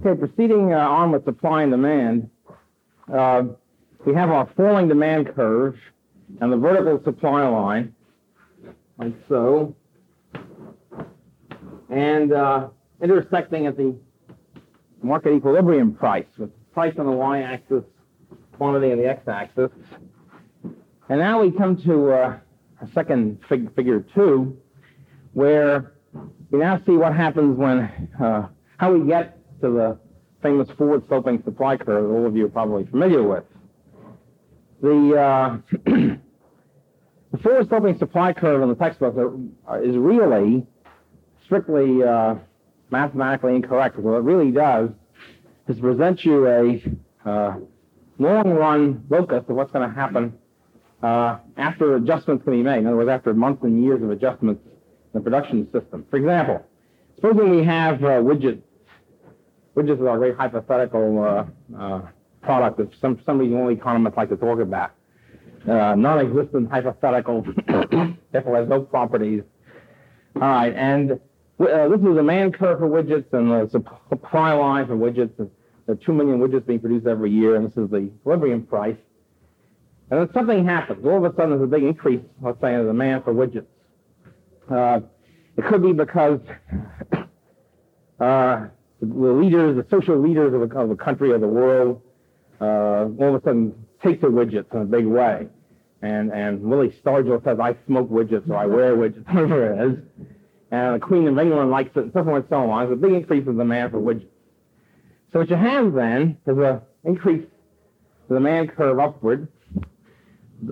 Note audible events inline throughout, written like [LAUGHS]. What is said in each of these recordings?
Okay, proceeding uh, on with supply and demand, uh, we have our falling demand curve and the vertical supply line, like so, and uh, intersecting at the market equilibrium price, with price on the y-axis, quantity on the x-axis. And now we come to uh, a second fig- figure two, where we now see what happens when, uh, how we get to the famous forward sloping supply curve that all of you are probably familiar with. The, uh, [CLEARS THROAT] the forward sloping supply curve in the textbook is really strictly uh, mathematically incorrect. What it really does is present you a uh, long run locus of what's going to happen uh, after adjustments can be made. In other words, after months and years of adjustments in the production system. For example, supposing we have uh, widgets. Widgets are a very hypothetical uh, uh, product that some, some reason only economists like to talk about. Uh, non-existent hypothetical, [COUGHS] therefore has no properties. All right, and uh, this is a demand curve for widgets and the supply line for widgets. There are two million widgets being produced every year, and this is the equilibrium price. And then something happens. All of a sudden, there's a big increase, let's say, in the demand for widgets. Uh, it could be because [COUGHS] uh, the leaders, the social leaders of a, of the country or the world, uh, all of a sudden take to widgets in a big way. And, and Willie Stargell says, I smoke widgets or I wear widgets, [LAUGHS] whatever it is. And the Queen of England likes it, and so forth and so on. There's a big increase in demand for widgets. So what you have then is an increase the demand curve upward. Uh,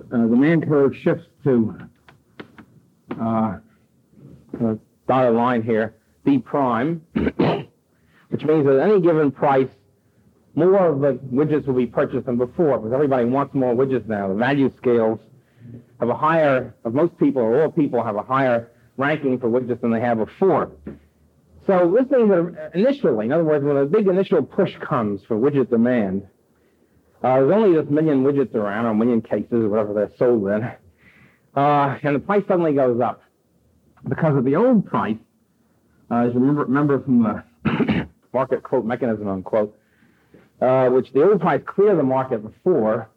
the demand curve shifts to uh, the dotted line here, B prime, [COUGHS] which means that at any given price, more of the widgets will be purchased than before because everybody wants more widgets now. The value scales have a higher, of most people or all people have a higher ranking for widgets than they have before. So this means that initially, in other words, when a big initial push comes for widget demand, uh, there's only this million widgets around, or million cases, or whatever they're sold in, uh, and the price suddenly goes up because of the old price, uh, as you remember, remember from the [CLEARS THROAT] market quote mechanism unquote, uh, which the old price cleared the market before.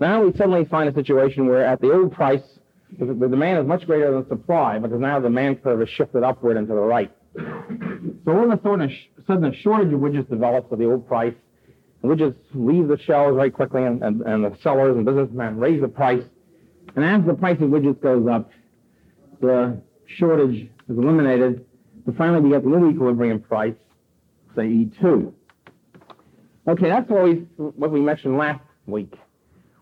Now we suddenly find a situation where at the old price, the, demand is much greater than supply because now the demand curve is shifted upward and to the right. So all of a sudden, sudden shortage of widgets develops at the old price. And widgets leave the shelves very quickly, and, and, and the sellers and businessmen raise the price. And as the price of widgets goes up, the shortage is eliminated, and finally we get the new equilibrium price, say E2. Okay, that's what we, what we mentioned last week,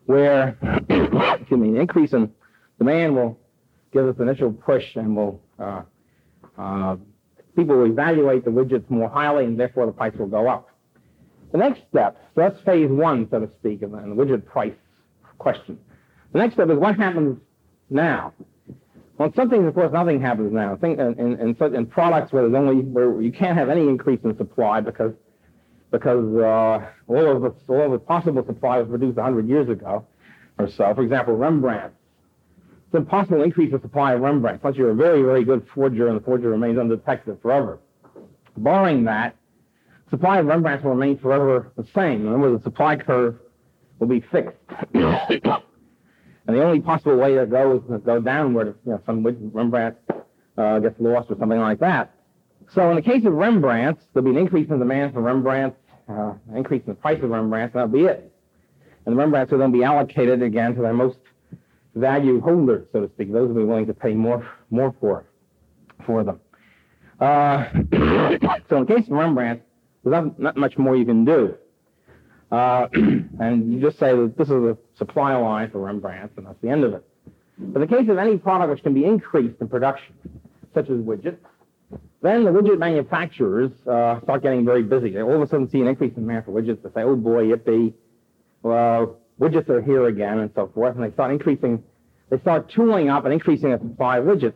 where, [COUGHS] excuse me, an increase in demand will give us initial push and will, uh, uh, people will evaluate the widgets more highly and therefore the price will go up. The next step, so that's phase one, so to speak, in the widget price question. The next step is what happens now. Well, in some things, of course, nothing happens now. Think in, in, in, products where there's only where you can't have any increase in supply because because uh, all of the all of the possible supply was produced 100 years ago or so. For example, Rembrandt. It's impossible to increase the supply of Rembrandt unless you're a very very good forger and the forger remains undetected forever. Barring that, supply of Rembrandts will remain forever the same. Remember, the supply curve will be fixed. [COUGHS] And the only possible way to go is to go downward if you know, some Rembrandt uh, gets lost or something like that. So in the case of Rembrandts, there'll be an increase in demand for Rembrandt, uh, an increase in the price of Rembrandts, and that'll be it. And the Rembrandts will then be allocated again to their most valued holders, so to speak. Those will be willing to pay more, more for, for them. Uh, [COUGHS] so in the case of Rembrandt, there's not, not much more you can do. Uh, [CLEARS THROAT] and you just say that this is a supply line for Rembrandt, and that's the end of it. But in the case of any product which can be increased in production, such as widgets, then the widget manufacturers uh, start getting very busy. They all of a sudden see an increase in demand for widgets. They say, oh boy, yippee, well, widgets are here again, and so forth. And they start increasing, they start tooling up and increasing the supply of widgets.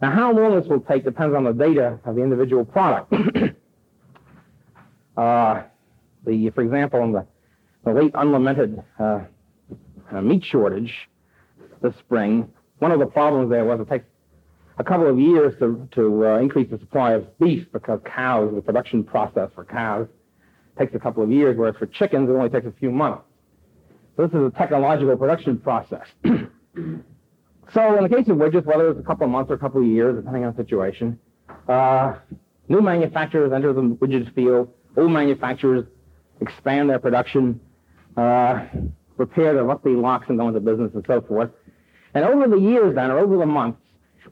Now, how long this will take depends on the data of the individual product. [CLEARS THROAT] uh, the, for example, in the, the late unlamented uh, uh, meat shortage this spring, one of the problems there was it takes a couple of years to, to uh, increase the supply of beef because cows, the production process for cows, takes a couple of years, whereas for chickens, it only takes a few months. So this is a technological production process. [CLEARS THROAT] so in the case of widgets, whether it's a couple of months or a couple of years, depending on the situation, uh, new manufacturers enter the widget field, old manufacturers expand their production, uh, repair their rusty locks and go into business and so forth. And over the years then, or over the months,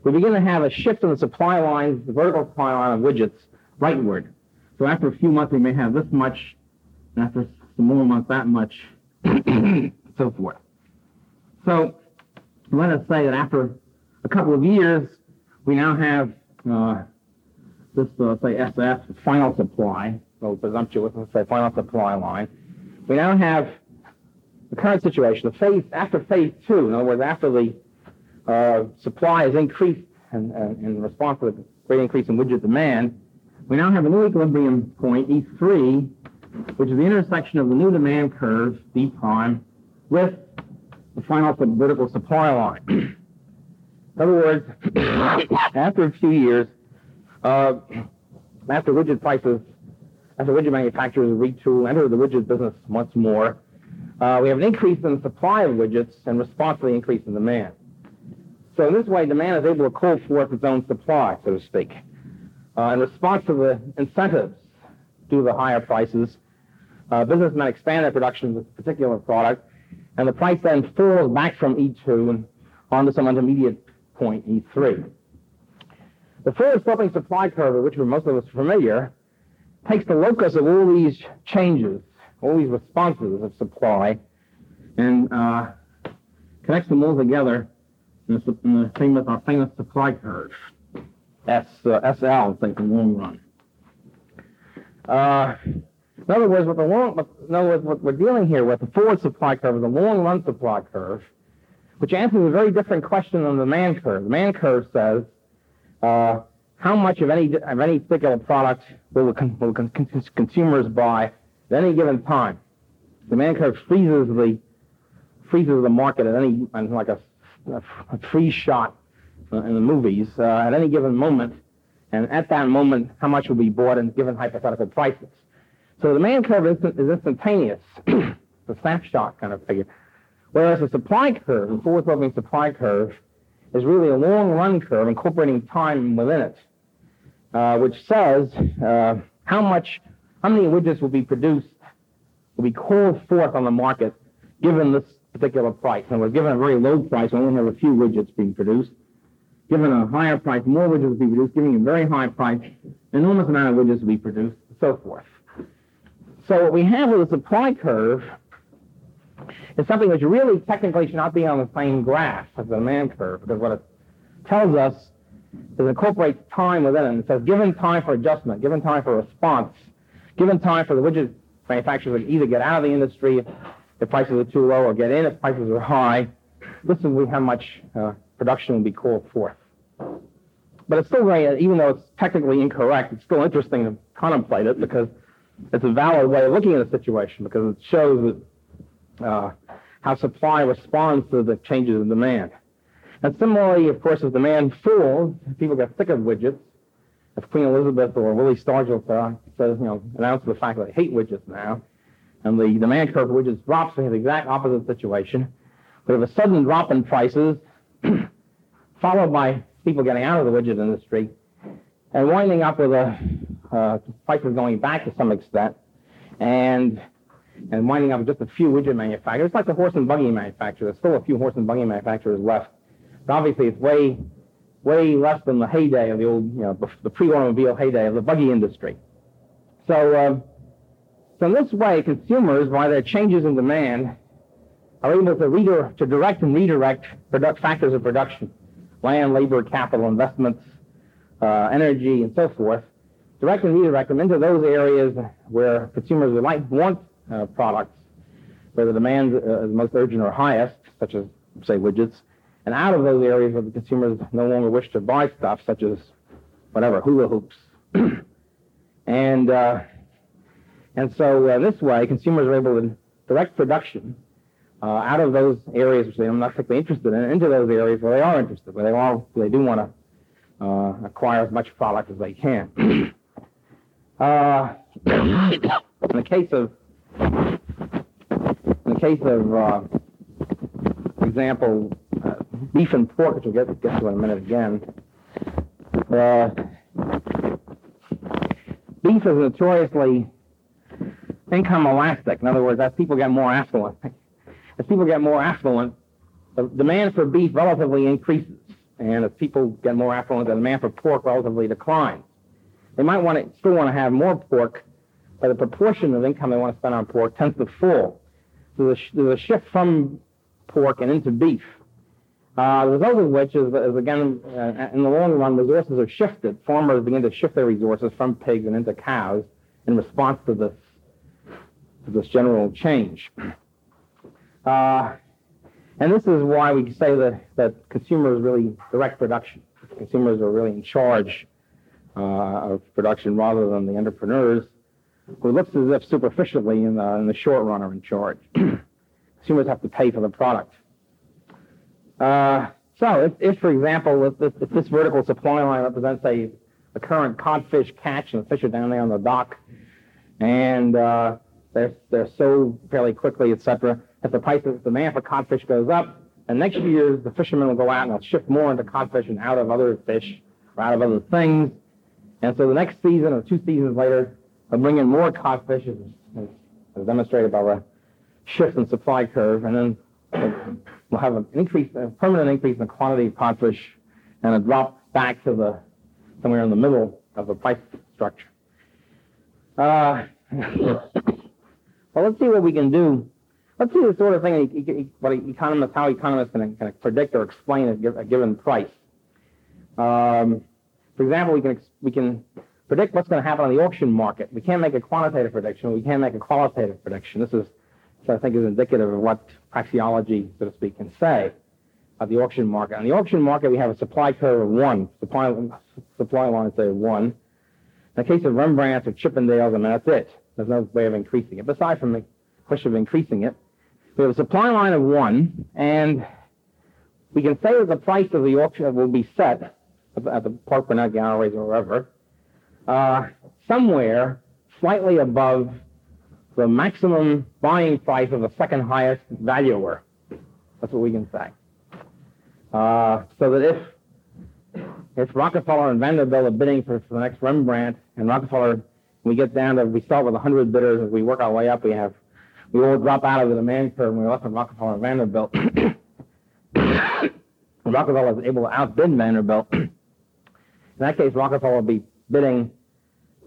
we begin to have a shift in the supply lines, the vertical supply line of widgets, rightward. So after a few months, we may have this much, and after some more months, that much, [COUGHS] so forth. So let us say that after a couple of years, we now have uh, this, uh, say, SF, final supply, so presumptuous, let's say final supply line. We now have the current situation, the phase after phase two, in other words, after the uh, supply has increased and, in response to the great increase in widget demand, we now have a new equilibrium point, E3, which is the intersection of the new demand curve, D prime, with the final vertical supply line. [CLEARS THROAT] in other words, [COUGHS] after a few years, uh, after widget prices, after widget manufacturers retool, and enter the widget business once more, uh, we have an increase in the supply of widgets in response to the increase in demand. So in this way, demand is able to call forth its own supply, so to speak. Uh, in response to the incentives due to the higher prices, uh, businessmen expand their production of a particular product, and the price then falls back from E2 and onto some intermediate point, E3. The forward sloping supply curve, with which we're most of us are familiar, takes the locus of all these changes, all these responses of supply, and uh, connects them all together in the, in the famous, our famous supply curve. S, uh, SL, say, the long run. Uh, in other words, what the long, in other words, what we're dealing here with the forward supply curve is a long run supply curve, which answers a very different question than the demand curve. The demand curve says uh, how much of any of any particular product will, will con- consumers buy at any given time. The demand curve freezes the freezes the market at any like a, a, freeze shot in the movies uh, at any given moment, and at that moment, how much will be bought in given hypothetical prices. So the demand curve is, is instantaneous. [CLEARS THROAT] a snapshot kind of figure. Whereas the supply curve, the forward-looking supply curve, is really a long-run curve incorporating time within it, uh, which says uh, how much, how many widgets will be produced, will be called forth on the market given this particular price. And we're given a very low price, we only have a few widgets being produced given a higher price, more widgets will be produced, giving a very high price, enormous amount of widgets will be produced, and so forth. So what we have with the supply curve is something which really technically should not be on the same graph as the demand curve, because what it tells us is it incorporates time within it. It says given time for adjustment, given time for response, given time for the widget manufacturers to either get out of the industry if prices are too low or get in if prices are high. Listen, we how much uh, production will be called forth. But it's still very, even though it's technically incorrect, it's still interesting to contemplate it because it's a valid way of looking at the situation because it shows that, uh, how supply responds to the changes in demand. And similarly, of course, as demand falls, people get sick of widgets. If Queen Elizabeth or Willie Stargell says, you know, announces the fact that they hate widgets now, and the demand curve for widgets drops, we have the exact opposite situation. We have a sudden drop in prices, [CLEARS THROAT] followed by people getting out of the widget industry, and winding up with a uh, prices going back to some extent, and and winding up with just a few widget manufacturers, like the horse and buggy manufacturers. There's still a few horse and buggy manufacturers left, but obviously it's way way less than the heyday of the old, you know, the pre-automobile heyday of the buggy industry. So, uh, so in this way, consumers, by their changes in demand, are able to, redir- to direct and redirect product factors of production, land, labor, capital, investments, uh, energy, and so forth, direct and redirect them into those areas where consumers would like want uh, products, where the demand uh, is most urgent or highest, such as, say, widgets, and out of those areas where the consumers no longer wish to buy stuff, such as whatever, hula hoops. [CLEARS THROAT] and, uh, and so uh, this way, consumers are able to direct production uh, out of those areas which they're not particularly interested in into those areas where they are interested, where they are, they do want to uh, acquire as much product as they can. [CLEARS THROAT] uh, [COUGHS] in the case of the case of uh, example, uh, beef and pork, which we'll get, get to in a minute again. Uh, beef is notoriously income elastic. In other words, as people get more affluent, [LAUGHS] as people get more affluent, the demand for beef relatively increases. And as people get more affluent, the demand for pork relatively declines. They might want to still want to have more pork, but the proportion of income they want to spend on pork tends to fall. There's, there's a shift from pork and into beef. Uh, the result of which is, is again, uh, in the long run, resources are shifted. Farmers begin to shift their resources from pigs and into cows in response to this, to this general change. [CLEARS THROAT] Uh, and this is why we say that, that consumers really direct production. Consumers are really in charge uh, of production rather than the entrepreneurs, who looks as if superficially in the, in the short run are in charge. [CLEARS THROAT] consumers have to pay for the product. Uh, so, if, if, for example, if, if, if, this vertical supply line represents a, a current codfish catch and the fish are down there on the dock, and uh, they're, they're sold fairly quickly, etc., if the price of demand for codfish goes up, and next year the fishermen will go out and they'll shift more into codfish and out of other fish or out of other things. And so the next season or two seasons later, bring in more codfish, as, as demonstrated by the shift in supply curve, and then we'll have an increase, a permanent increase in the quantity of codfish and a drop back to the somewhere in the middle of the price structure. Uh, [LAUGHS] well, let's see what we can do Let's see the sort of thing what economists, how economists can, can predict or explain a, given price. Um, for example, we can we can predict what's going to happen on the auction market. We can't make a quantitative prediction. We can't make a qualitative prediction. This is, I think, is indicative of what praxeology, so to speak, can say about the auction market. On the auction market, we have a supply curve of one, supply supply line say one. In the case of Rembrandts or Chippendales, I mean that's it. There's no way of increasing it. Besides from the question of increasing it, we have a supply line of one, and we can say that the price of the auction will be set at the Parke-Bernet Galleries or wherever, uh, somewhere slightly above the maximum buying price of the second highest valuer. That's what we can say. Uh, so that if if Rockefeller and Vanderbilt are bidding for, for the next Rembrandt, and Rockefeller, we get down to, we start with 100 bidders, as we work our way up, we have we all drop out of the demand curve when we're left from Rockefeller and Vanderbilt. [COUGHS] Rockefeller is able to outbid Vanderbilt. [COUGHS] In that case, Rockefeller will be bidding,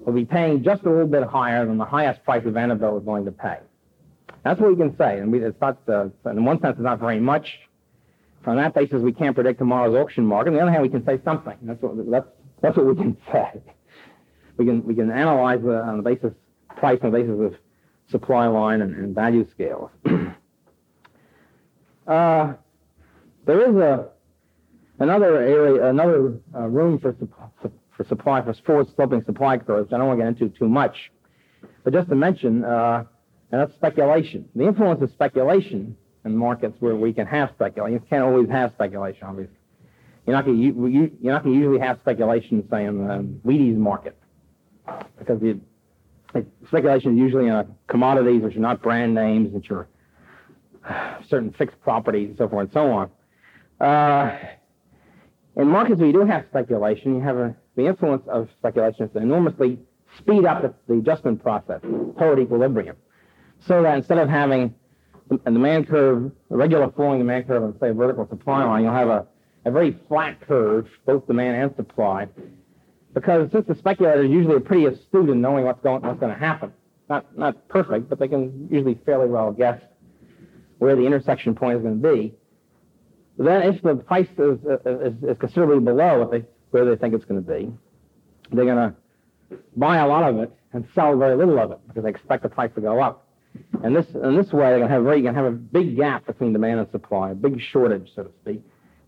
will be paying just a little bit higher than the highest price that Vanderbilt was willing to pay. That's what we can say. And we, it's not, uh, in one sense, it's not very much. On that basis, we can't predict tomorrow's auction market. On the other hand, we can say something. That's what, that's, that's what we can [LAUGHS] say. We can, we can analyze on the basis, price on the basis of supply line and, and value scales. [CLEARS THROAT] uh, there is a another area, another uh, room for, supply for forward sloping supply curves. I don't want to get into too much, but just to mention, uh, and that's speculation. The influence of speculation in markets where we can have speculation. You can't always have speculation, obviously. You're not going to you're usually have speculation, say, in the Wheaties market, because you speculation is usually in commodities which are not brand names, which are certain fixed properties and so forth and so on. Uh, in markets where you do have speculation, you have a, the influence of speculation is to enormously speed up the, the adjustment process toward equilibrium. So that instead of having the demand curve, a regular flowing demand curve, and say a vertical supply line, you'll have a, a very flat curve, both demand and supply, because since the speculators usually are pretty astute in knowing what's going what's going to happen, not not perfect, but they can usually fairly well guess where the intersection point is going to be. Then, if the price is, is, is considerably below what they, where they think it's going to be, they're going to buy a lot of it and sell very little of it because they expect the price to go up. And this, in this way, they're going to have very, going to have a big gap between demand and supply, a big shortage, so to speak.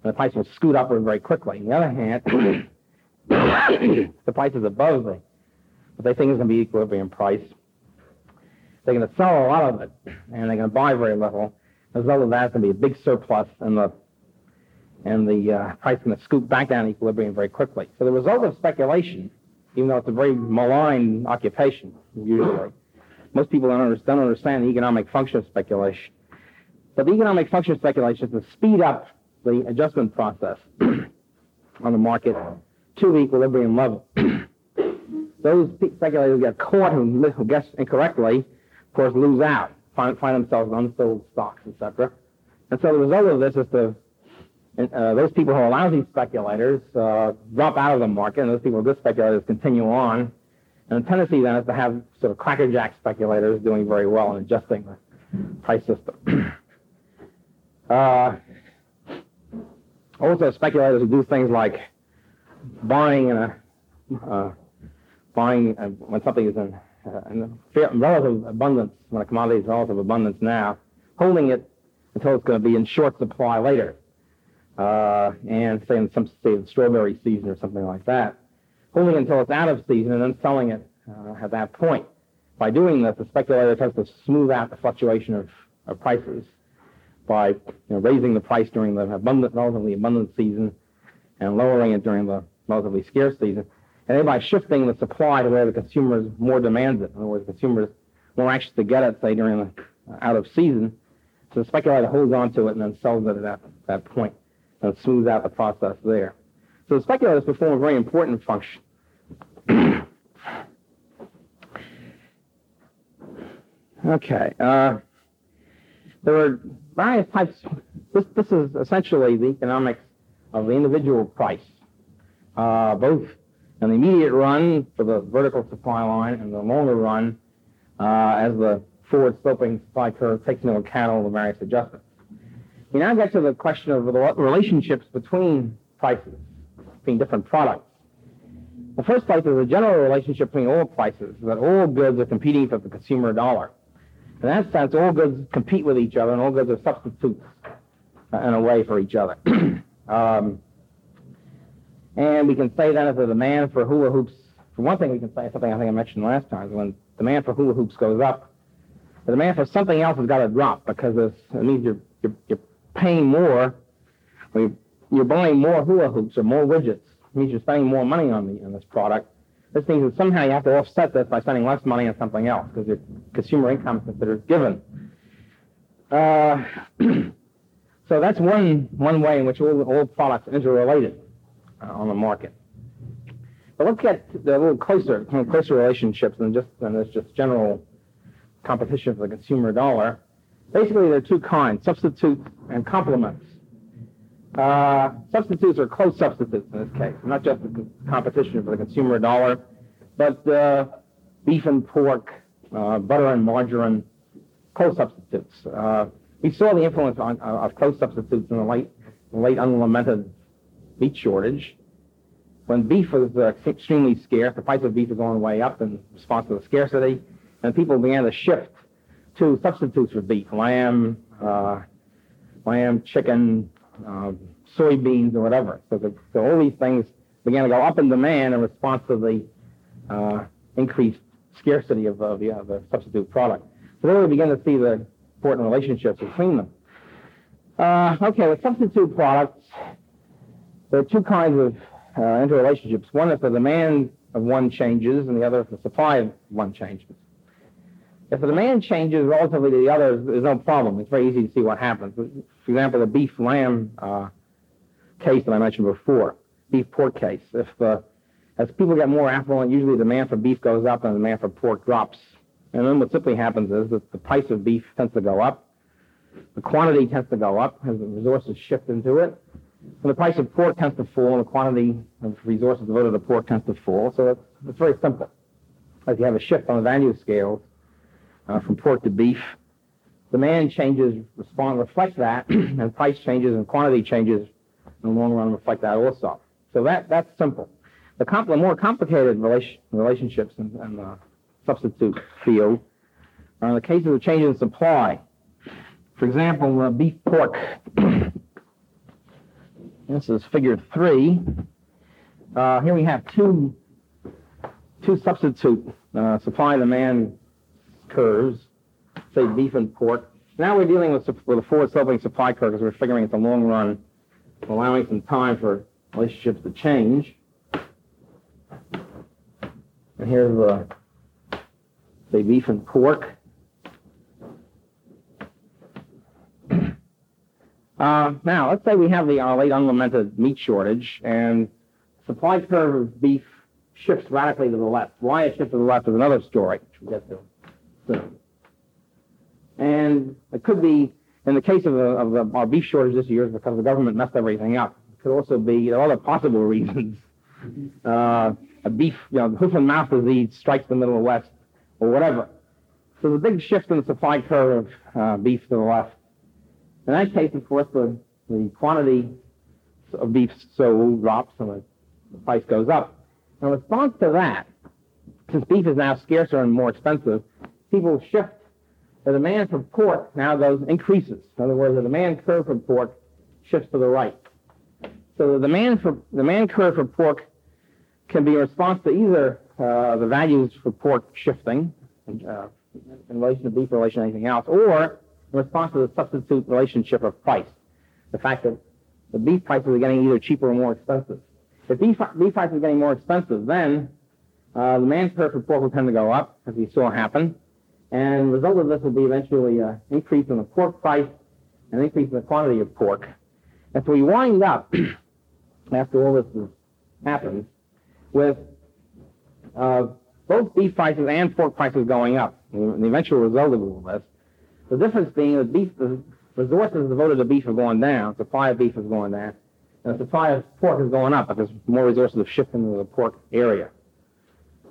And the price will scoot upward very quickly. On the other hand, [COUGHS] the price is above the, what they think is going to be equilibrium price. They're going to sell a lot of it, and they're going to buy very little. As well as that, it's going to be a big surplus in the and the uh, price is going to scoop back down to equilibrium very quickly. So the result of speculation, even though it's a very malign occupation, usually, most people don't don't understand the economic function of speculation. But the economic function of speculation is to speed up the adjustment process [CLEARS THROAT] on the market to the equilibrium level. [CLEARS THROAT] Those speculators who get caught who, who guess incorrectly, of course, lose out, find, find themselves unsold stocks, etc. And so the result of this is to uh, those people who are lousy speculators uh, drop out of the market, and those people who are good speculators continue on. And the tendency then is to have sort of crackerjack speculators doing very well and adjusting the price system. [CLEARS THROAT] uh, also, speculators do things like buying in a uh, buying uh, when something is in, uh, in relative abundance, when a commodity is in relative abundance now, holding it until it's going to be in short supply later uh, and say in some say the strawberry season or something like that, holding until it's out of season and then selling it uh, at that point. By doing this, the speculator tries to smooth out the fluctuation of, of prices by you know, raising the price during the abundant, relatively abundant season and lowering it during the relatively scarce season, and thereby shifting the supply to where the consumer more demands it. In other words, the consumer is more anxious to get it, say, during the uh, out of season. So the speculator holds on to it and then sells it at that, that point and smooths out the process there. So the speculators perform a very important function. [CLEARS THROAT] okay. Uh, there are various types. This, this is essentially the economics of the individual price, uh, both in the immediate run for the vertical supply line and the longer run uh, as the forward sloping supply curve takes into account all the various adjustments. We now get to the question of the relationships between prices, between different products. The first place is a general relationship between all prices, that all goods are competing for the consumer dollar. In that sense, all goods compete with each other, and all goods are substitutes uh, in a way for each other. [CLEARS THROAT] um, and we can say that if the demand for hula hoops, for one thing, we can say something I think I mentioned last time, when demand for hula hoops goes up, the demand for something else has got to drop because it you're, you're paying more, or you're buying more hula hoops or more widgets. It means you're spending more money on, the, on this product. This means that somehow you have to offset this by spending less money on something else because your consumer income is considered given. Uh, [CLEARS THROAT] so that's one, one way in which all, all products are interrelated uh, on the market. But let's get a little closer, closer relationships than just than this just general competition for the consumer dollar. Basically, there are two kinds, substitutes and complements. Uh, substitutes are close substitutes in this case, not just the competition for the consumer dollar, but uh, beef and pork, uh, butter and margarine, close substitutes. Uh, we saw the influence on, uh, of close substitutes in the late, late unlamented meat shortage. When beef was uh, extremely scarce, the price of beef was going way up in response to the scarcity, and people began to shift to substitutes for beef, lamb, uh, lamb, chicken, uh, soybeans, or whatever. So, the, so, all these things began to go up in demand in response to the uh, increased scarcity of, of the, the, substitute product. So then we begin to see the important relationships between them. Uh, okay, with substitute products, there are two kinds of uh, interrelationships. One is the demand of one changes, and the other is the supply of one changes. If the demand changes relatively to the others, there's no problem. It's very easy to see what happens. For example, the beef lamb uh, case that I mentioned before, beef pork case. If the as people get more affluent, usually the demand for beef goes up and the demand for pork drops. And then what simply happens is that the price of beef tends to go up, the quantity tends to go up as the resources shift into it, and the price of pork tends to fall, and the quantity of resources devoted to pork tends to fall. So it's, it's very simple. As you have a shift on the value scales, uh, from pork to beef. Demand changes respond reflect that, [CLEARS THROAT] and price changes and quantity changes in the long run reflect that also. So that that's simple. The, more complicated relation- relationships in, in the substitute field are in the case of the change in supply. For example, uh, beef pork. [CLEARS THROAT] this is figure three. Uh, here we have two two substitute uh, supply and demand curves, say beef and pork. Now we're dealing with, with a forward sloping supply curve because we're figuring it's a long run allowing some time for relationships to change. And here's the, say, beef and pork. [CLEARS THROAT] Uh, now, let's say we have the our late unlamented meat shortage, and supply curve of beef shifts radically to the left. Why it shifts to the left is another story, which we'll get to soon. And it could be, in the case of, the, of the, our beef shortage this year, is because the government messed everything up. It could also be there are other possible reasons. [LAUGHS] Uh, a beef, you know, hoof and mouth disease strikes the Middle West, or whatever. So the big shift in the supply curve of uh, beef to the left. In that case, of course, the, the quantity of beef sold drops and the, the price goes up. In response to that, since beef is now scarcer and more expensive, people shift. The demand for pork now goes increases. In other words, the demand curve for pork shifts to the right. So the demand for the demand curve for pork can be a response to either uh, the values for pork shifting uh, in relation to beef, relation to anything else, or in response to the substitute relationship of price. The fact that the beef prices are getting either cheaper or more expensive. If beef, beef prices are getting more expensive, then uh, the demand curve for pork will tend to go up, as we saw happen. And the result of this will be eventually an increase in the pork price and an increase in the quantity of pork. And so we wind up, [CLEARS THROAT] after all this has happened, with uh, both beef prices and pork prices going up. The eventual result of all this. The difference being that beef, the resources devoted to beef are going down, supply of beef is going down, and the supply of pork is going up because more resources have shifted into the pork area.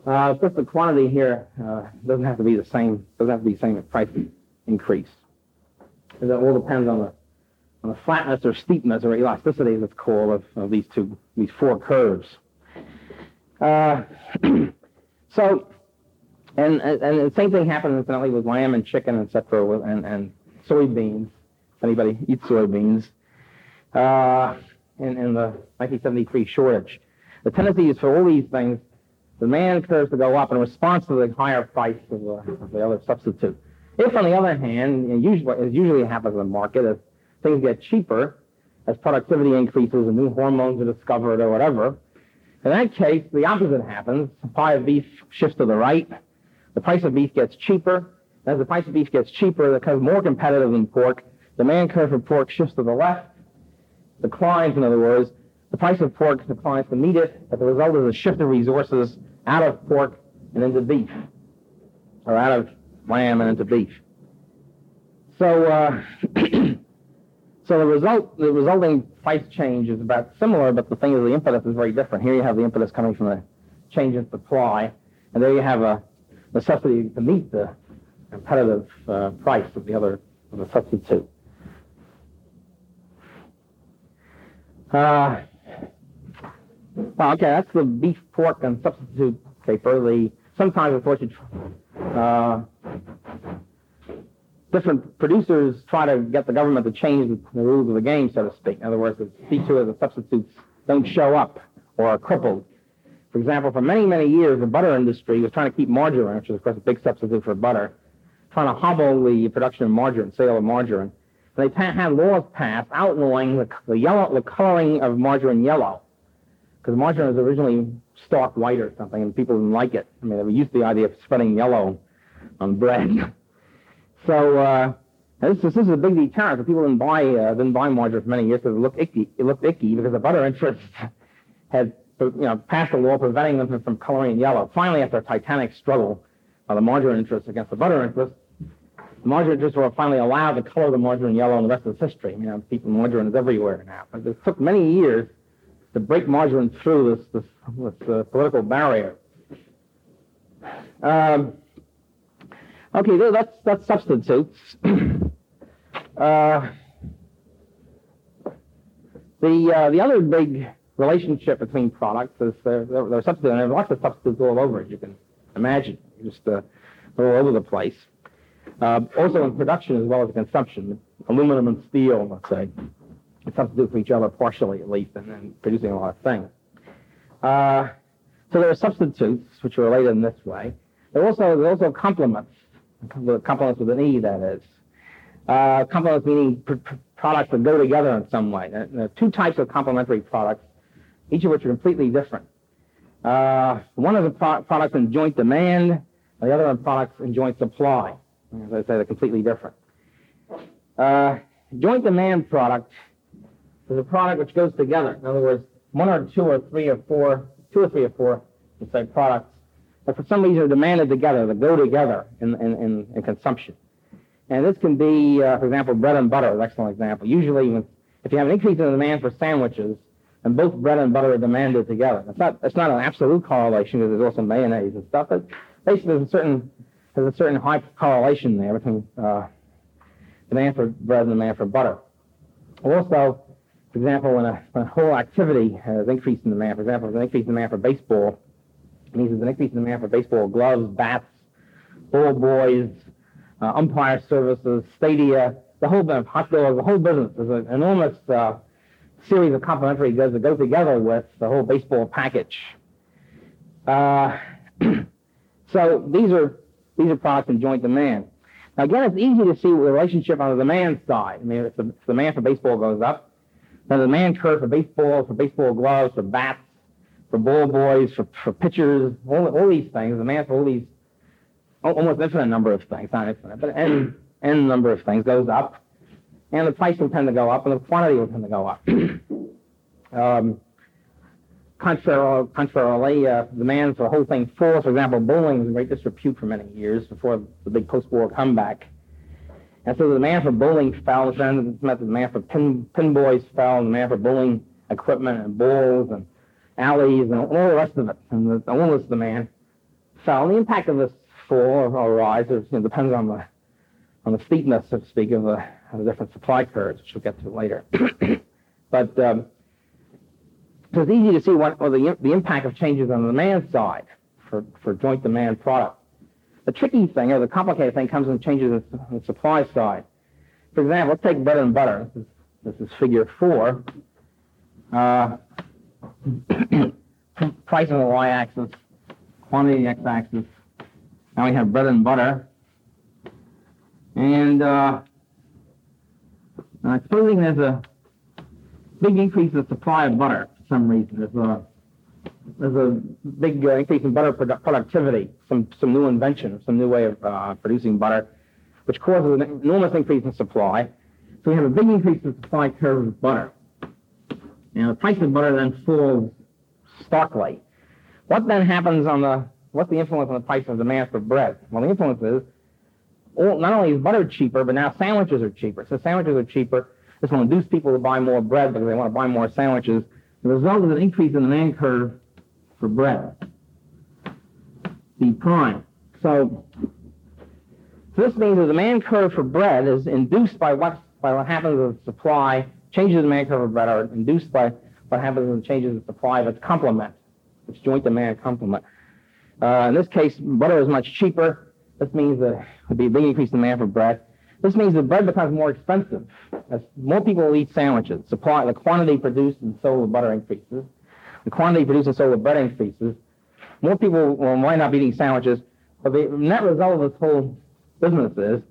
Uh, of course, the quantity here uh, doesn't have to be the same. Doesn't have to be the same if prices increase. It all depends on the on the flatness or steepness or elasticity, as it's called, of, of these two these four curves. Uh, [CLEARS THROAT] so, and, and the same thing happened incidentally with lamb and chicken, etc., and, and soybeans. If anybody eats soybeans, uh, in, in the 1973 shortage, the tendency is for all these things, the demand curves to go up in response to the higher price of the, of the other substitute. If, on the other hand, and usually, as usually happens in the market, as things get cheaper, as productivity increases and new hormones are discovered or whatever, in that case, the opposite happens. Supply of beef shifts to the right. The price of beef gets cheaper. As the price of beef gets cheaper, it becomes more competitive than pork. Demand curve for pork shifts to the left. Declines, in other words. The price of pork declines to meet it as a result of the shift of resources out of pork and into beef, or out of lamb and into beef. So, uh, [CLEARS THROAT] So the result, the resulting price change is about similar, but the thing is the impetus is very different. Here you have the impetus coming from the change in supply, and there you have a necessity to meet the competitive uh, price of the other of the substitute. Uh, well, okay, that's the beef, pork, and substitute paper. The sometimes, of course, uh, different producers try to get the government to change the rules of the game, so to speak. In other words, the feature of the substitutes don't show up or are crippled. For example, for many, many years, the butter industry was trying to keep margarine, which is, of course, a big substitute for butter, trying to hobble the production of margarine, sale of margarine. And they had laws passed outlawing the, the yellow, the coloring of margarine yellow, because margarine was originally stark white or something, and people didn't like it. I mean, they were used to the idea of spreading yellow on bread. [LAUGHS] So uh, this, this is a big deterrent. So people didn't buy uh, didn't buy margarine for many years because it looked icky. It looked icky because the butter interests [LAUGHS] had you know passed a law preventing them from, coloring yellow. Finally, after a titanic struggle by the margarine interests against the butter interests, the margarine interests were finally allowed to color the margarine yellow, and the rest is history. You know, people margarine is everywhere now. But it took many years to break margarine through this this, this uh, political barrier. Um, Okay, that's that's substitutes. [CLEARS THROAT] uh, the uh, the other big relationship between products is there, there, are substitutes, and there are lots of substitutes all over, as you can imagine, just uh, all over the place. Uh, also in production as well as consumption, aluminum and steel, let's say, substitute for each other partially at least, and then producing a lot of things. Uh, so there are substitutes which are related in this way. There are also there are also complements complements with an E, that is. Uh, complements meaning pr- pr- products that go together in some way. There are two types of complementary products, each of which are completely different. Uh, one of the pro- products in joint demand, the other one products in joint supply. As I say, they're completely different. Uh, joint demand product is a product which goes together. In other words, one or two or three or four, two or three or four, let's say, products that for some reason are demanded together, that go together in, in, in, in consumption. And this can be, uh, for example, bread and butter, an excellent example. Usually, if you have an increase in the demand for sandwiches, and both bread and butter are demanded together. It's not, it's not an absolute correlation because there's also mayonnaise and stuff, but basically there's a certain, there's a certain high correlation there between uh, demand for bread and demand for butter. Also, for example, when a, when a whole activity has increased in demand, for example, there's an increase in demand for baseball, it means there's an increase in demand for baseball gloves, bats, ball boys, uh, umpire services, stadia, the whole business, hot dogs, the whole business. There's an enormous uh, series of complementary goods that go together with the whole baseball package. Uh, [CLEARS THROAT] so these are these are products in joint demand. Now again, it's easy to see the relationship on the demand side. I mean, if the, if the demand for baseball goes up, then the demand curve for baseball, for baseball gloves, for bats, for ball boys, for, for pitchers, all, all these things, the demand for all these almost infinite number of things, not infinite, but n, n number of things goes up, and the price will tend to go up, and the quantity will tend to go up. [CLEARS THROAT] um, contrarily, contrarily uh, demand for the whole thing falls. For example, bowling was in great disrepute for many years before the big post-war comeback. And so the demand for bowling fell, then the demand for pin, pin boys and the demand for bowling equipment and balls and alleys and all the rest of it, and the, this demand fell. And the impact of this fall or, or rise you know, depends on the on the steepness, so to speak, of the, of the different supply curves, which we'll get to later. [COUGHS] but um, so it's easy to see what well, the, the impact of changes on the demand side for, for joint demand product. The tricky thing, or the complicated thing, comes in changes the supply side. For example, let's take bread and butter. This is, this is figure four. Uh, [CLEARS THROAT] price on the y-axis, quantity on the x-axis. Now we have bread and butter. And uh, supposing there's a big increase in the supply of butter for some reason. There's a there's a big uh, increase in butter produ- productivity, some some new invention, some new way of uh, producing butter, which causes an enormous increase in supply. So we have a big increase in supply curve of butter. And the price of butter then falls starkly. What then happens on the what's the influence on the price of demand for bread? Well, the influence is all, not only is butter cheaper, but now sandwiches are cheaper. So sandwiches are cheaper. This will induce people to buy more bread because they want to buy more sandwiches. The result is an increase in the demand curve for bread. B prime. So, this means that the demand curve for bread is induced by what by what happens with supply. Changes in the demand curve for bread are induced by what happens when changes in supply of its complement, its joint demand complement. Uh, in this case, butter is much cheaper. This means that there'll be a big increase in demand for bread. This means that bread becomes more expensive as more people eat sandwiches. Supply, the quantity produced and sold of butter increases. The quantity produced and sold with bread increases. More people will wind up eating sandwiches, but the net result of this whole business is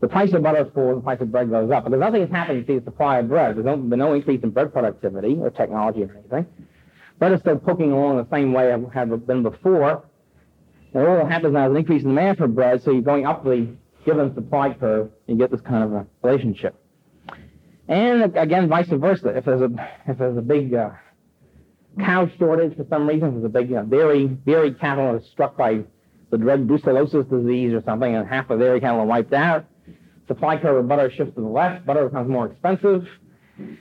the price of butter falls, the price of bread goes up. Because nothing has happening to the supply of bread. There's no, been no increase in bread productivity or technology or anything. Bread is still poking along the same way it had been before. And all that happens now is an increase in demand for bread, so you're going up the given supply curve, you get this kind of a relationship. And again, vice versa. If there's a if there's a big uh, cow shortage for some reason, there's a big uh, dairy dairy cattle is struck by the dread brucellosis disease or something, and half of the dairy cattle wiped out, supply curve of butter shifts to the left. Butter becomes more expensive,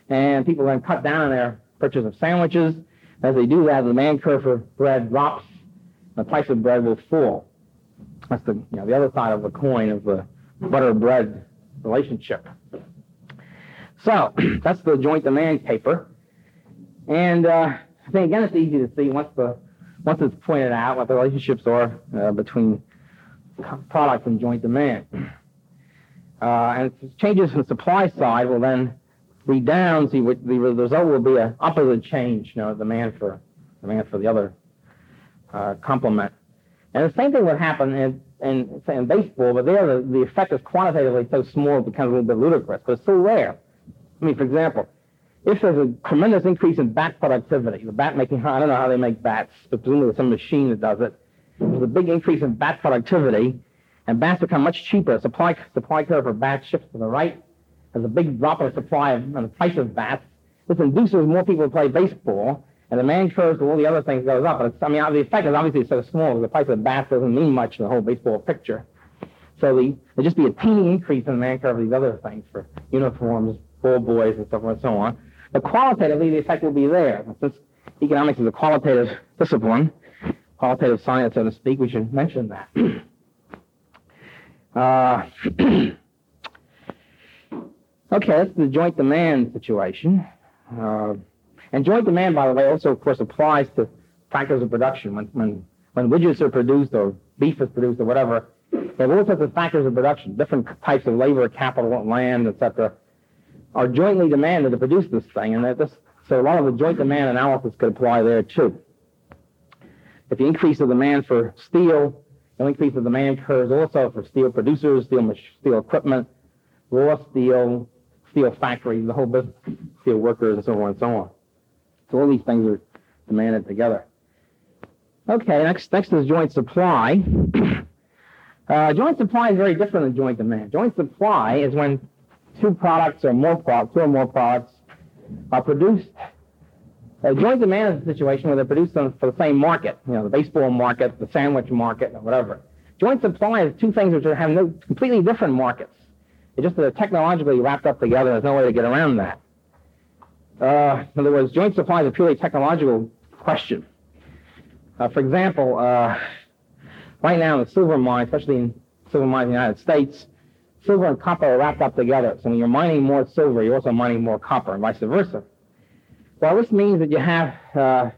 and people then cut down on their purchase of sandwiches. As they do that, the demand curve for bread drops the price of bread will fall. That's the, you know, the other side of the coin of the butter bread relationship. So [CLEARS THROAT] that's the joint demand paper. And uh, I think again it's easy to see once the once it's pointed out what the relationships are uh, between product and joint demand. Uh, and changes in the supply side will then read down. See, the result will be an opposite change. You know, demand for demand for the other uh, complement. And the same thing would happen in, in, in baseball, but there the, the effect is quantitatively so small it becomes a little bit ludicrous, but it's so rare. I mean, for example, if there's a tremendous increase in bat productivity, the bat making, I don't know how they make bats, but presumably there's some machine that does it. There's a big increase in bat productivity, and bats become much cheaper. Supply supply curve for bats shifts to the right. There's a big drop in the supply and the price of bats. This induces more people to play baseball, and the demand curve for all the other things goes up. I mean, the effect is obviously so small. The price of bats doesn't mean much in the whole baseball picture. So the, there'd just be a teeny increase in the demand curve of these other things for uniforms, ball boys, and so forth and so on. But qualitatively, the effect will be there. Since economics is a qualitative discipline, qualitative science, so to speak, we should mention that. [CLEARS THROAT] uh, [CLEARS THROAT] okay, that's the joint demand situation. Uh, and joint demand, by the way, also, of course, applies to factors of production. When, when, when widgets are produced or beef is produced or whatever, there are all sorts of factors of production, different types of labor, capital, land, etc are jointly demanded to produce this thing, and that this, so a lot of the joint demand analysis could apply there too. If you increase the demand for steel, you'll increase the demand curves also for steel producers, steel, steel equipment, raw steel, steel factories, the whole business, steel workers, and so on and so on. So all these things are demanded together. Okay, next, next is joint supply. [COUGHS] uh, joint supply is very different than joint demand. Joint supply is when two products or more products, two or more products are produced. A joint demand is a situation where they're produced for the same market, you know, the baseball market, the sandwich market, or whatever. Joint supply is two things which are have no completely different markets. It's just that they're technologically wrapped up together. There's no way to get around that. Uh, in other words, joint supply is a purely technological question. Uh, for example, uh, right now in the silver mine, especially in silver mines in the United States, silver and copper are wrapped up together. So when you're mining more silver, you're also mining more copper, and vice versa. Well, this means that you have uh,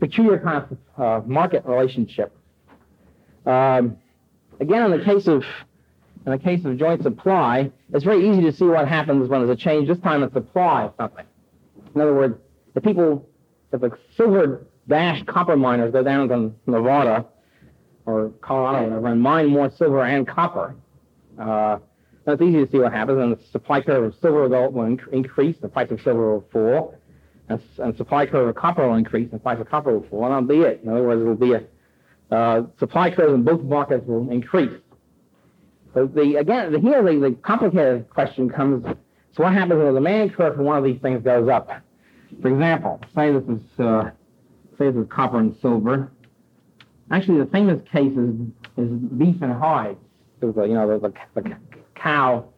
peculiar kind of uh, market relationship. Um, again, in the case of in the case of joint supply, it's very easy to see what happens when there's a change. This time in supply of something. In other words, the people, if the silver dash copper miners go down to Nevada or Colorado and mine more silver and copper, uh, it's easy to see what happens, and the supply curve of silver will, will inc- increase, the price of silver will fall, and, and supply curve of copper will increase, the price of copper will fall, and that'll be it. In other words, it will be a uh, supply curve in both markets will increase. So the again, the, here the, the complicated question comes: So what happens when the demand curve for one of these things goes up? For example, say this is uh, say this is copper and silver. Actually, the famous case is, is beef and hides to a, you know, the, the, the cow,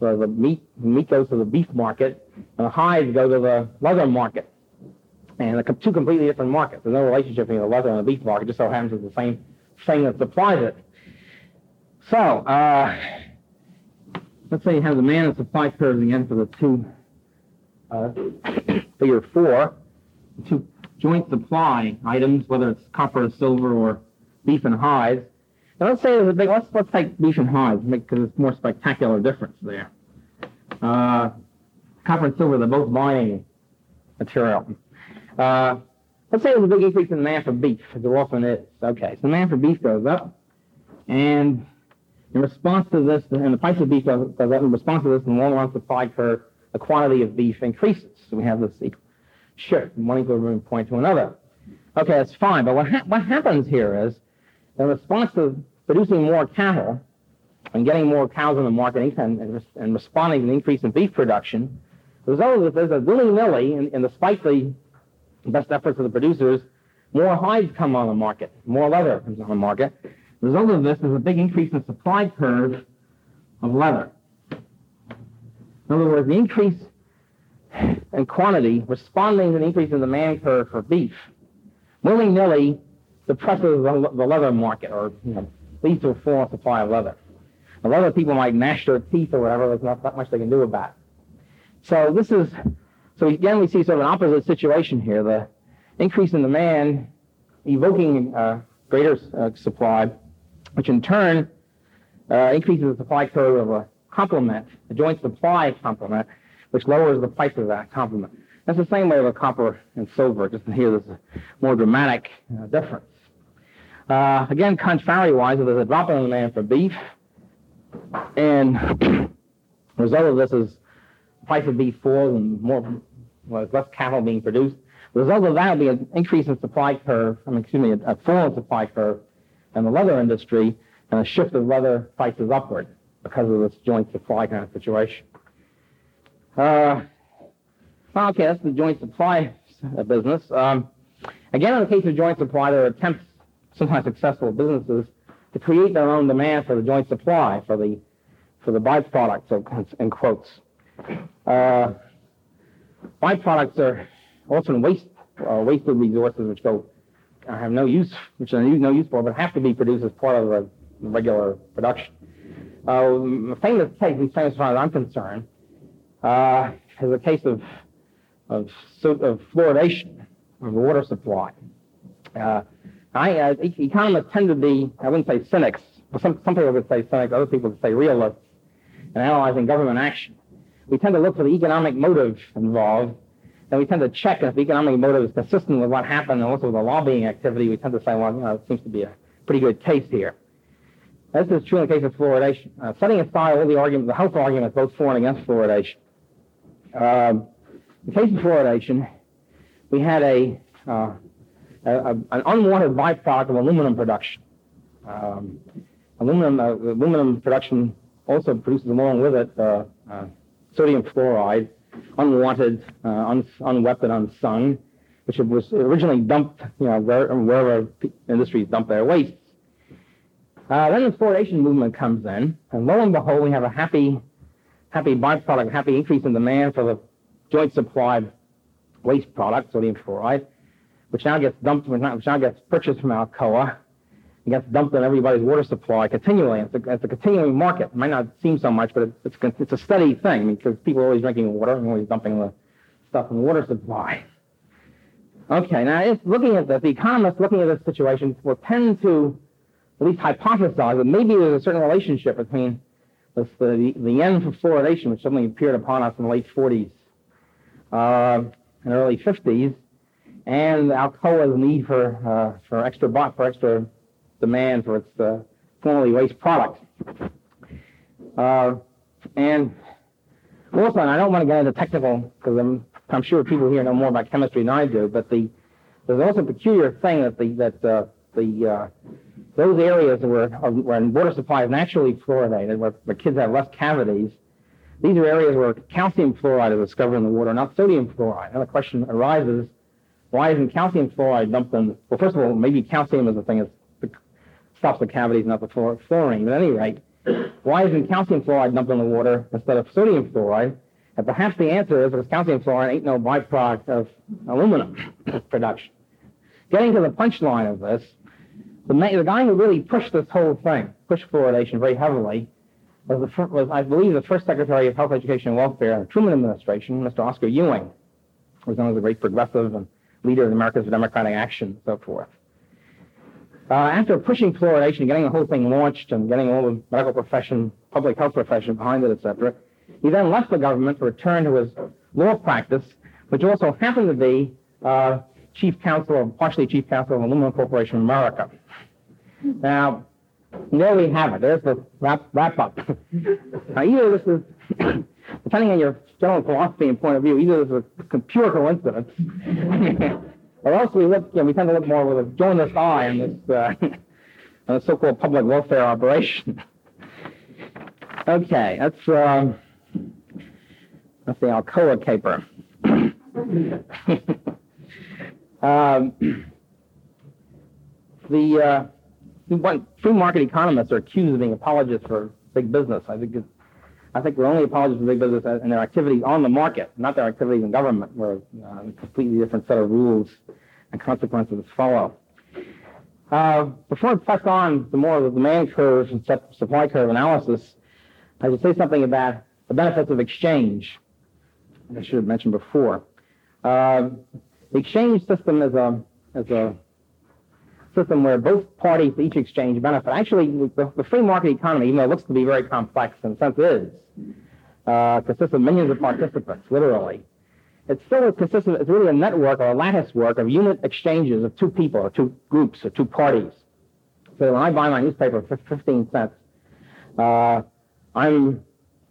the, the meat, meat goes to the beef market, and the hides go to the leather market. And the two completely different markets. There's no relationship between the leather and the beef market. It just so happens it's the same thing that supplies it. So, uh, let's say you have the man and supply curves again for the two, uh, [COUGHS] figure four, two joint supply items, whether it's copper silver or beef and hides. Let's say big, let's, let's take beef and hides because it's more spectacular difference there. Uh, copper and silver, they're both mining material. Uh, let's say there's a big increase in demand for beef, as there often is. Okay, so demand for beef goes up, and in response to this, and the price of beef goes, up, in response to this, the long run supply curve, the quantity of beef increases. So we have this shift from one equilibrium point to another. Okay, that's fine, but what, ha- what happens here is, in response to producing more cattle and getting more cows on the market and, and, and responding to the increase in beef production, the result of this is that willy-nilly, and, and despite the best efforts of the producers, more hides come on the market, more leather comes on the market. The result of this is a big increase in supply curve of leather. In other words, the increase in quantity responding to the increase in demand curve for beef willy-nilly depresses the, the leather market or you know, leads to a full supply of leather. A lot of people might gnash their teeth or whatever. There's not that much they can do about it. So this is, so again, we see sort of an opposite situation here. The increase in demand evoking uh, greater uh, supply, which in turn uh, increases the supply curve of a complement, a joint supply complement, which lowers the price of that complement. That's the same way with copper and silver, just here there's a more dramatic uh, difference. Uh, again, contrary-wise, there's a drop in demand for beef, and the [CLEARS THROAT] result of this is price of beef falls and more, well, less cattle being produced. The result of that will be an increase in supply curve, I mean, excuse me, a, a fall in supply curve in the leather industry and a shift of leather prices upward because of this joint supply kind of situation. Uh, okay, that's the joint supply business. Um, again, in the case of joint supply, there are attempts, sometimes successful businesses, to create their own demand for the joint supply, for the for the byproducts, of, in quotes. Uh, byproducts are often waste uh, wasted resources which go have no use, which are no use for, but have to be produced as part of the regular production. Uh, a famous case, least famous as far as I'm concerned, uh, is a case of of, of fluoridation of the water supply. Uh, I, uh, economists tend to be, I wouldn't say cynics, but some, some people would say cynics, other people would say realists in analyzing government action. We tend to look for the economic motive involved, and we tend to check if the economic motive is consistent with what happened and also with the lobbying activity. We tend to say, well, you know, it seems to be a pretty good case here. This is true in the case of fluoridation. Uh, setting aside all the arguments, the health arguments both for and against fluoridation. Um, in the case of fluoridation, we had a, uh, a, an unwanted byproduct of aluminum production. Um, aluminum, uh, aluminum production also produces along with it uh, uh sodium fluoride, unwanted, uh, un, unwept and unsung, which was originally dumped, you know, where, wherever industries dump their wastes. Uh, then the fluoridation movement comes in, and lo and behold, we have a happy, happy byproduct, happy increase in demand for the joint supply of waste product, sodium fluoride, which now gets dumped, which now gets purchased from Alcoa, and gets dumped in everybody's water supply continually. It's a, it's a continuing market. It might not seem so much, but it's, it's, it's a steady thing because people are always drinking water and always dumping the stuff in the water supply. Okay, now it's looking at this, the economists looking at this situation will tend to at least hypothesize that maybe there's a certain relationship between this, the, the end for fluoridation, which suddenly appeared upon us in the late 40s, uh, and early 50s, and Alcoa's need for uh, for extra for extra demand for its uh, formerly waste products. Uh, and also, and I don't want to get into technical because I'm I'm sure people here know more about chemistry than I do, but the there's also a peculiar thing that the that uh, the uh, those areas where where water supply is naturally fluoridated, where the kids have less cavities, these are areas where calcium fluoride is discovered in the water, not sodium fluoride. And the question arises, why isn't calcium fluoride dumped in? Well, first of all, maybe calcium is the thing that stops the cavities, not the fluorine. But at any rate, why isn't calcium fluoride dumped in the water instead of sodium fluoride? And perhaps the answer is because calcium fluoride ain't no byproduct of aluminum [COUGHS] production. Getting to the punchline of this, the, the guy who really pushed this whole thing, pushed fluoridation very heavily, was, the, was, I believe, the first Secretary of Health, Education, and Welfare in the Truman administration, Mr. Oscar Ewing, who was known as a great progressive and leader of the Americans for Democratic Action and so forth. Uh, after pushing fluoridation, getting the whole thing launched and getting all the medical profession, public health profession behind it, etc., he then left the government to return to his law practice, which also happened to be uh, chief counsel, of, partially chief counsel of Aluminum Corporation of America. Now, there we have it. There's the wrap, wrap up. [LAUGHS] now, either this is, depending on your general philosophy and point of view, either this is a pure coincidence, [LAUGHS] or else we look, you know, we tend to look more with a jaundiced eye on this, uh, [LAUGHS] on the so-called public welfare operation. [LAUGHS] okay, that's, um, that's the Alcoa caper. um, the, uh, free market economists are accused of being apologists for big business. I think I think we're only apologists for big business and their activities on the market, not their activities in government, where uh, a completely different set of rules and consequences follow. Uh, before I press on to more of the demand curve and supply curve analysis, I should say something about the benefits of exchange. I should have mentioned before. Uh, the exchange system is a is a system where both parties to each exchange benefit. Actually, the, the, free market economy, even though it looks to be very complex, in a sense is, uh, consists of millions of participants, literally. It still consists of, it's really a network or a lattice work of unit exchanges of two people or two groups or two parties. So when I buy my newspaper for 15 cents, uh, I'm,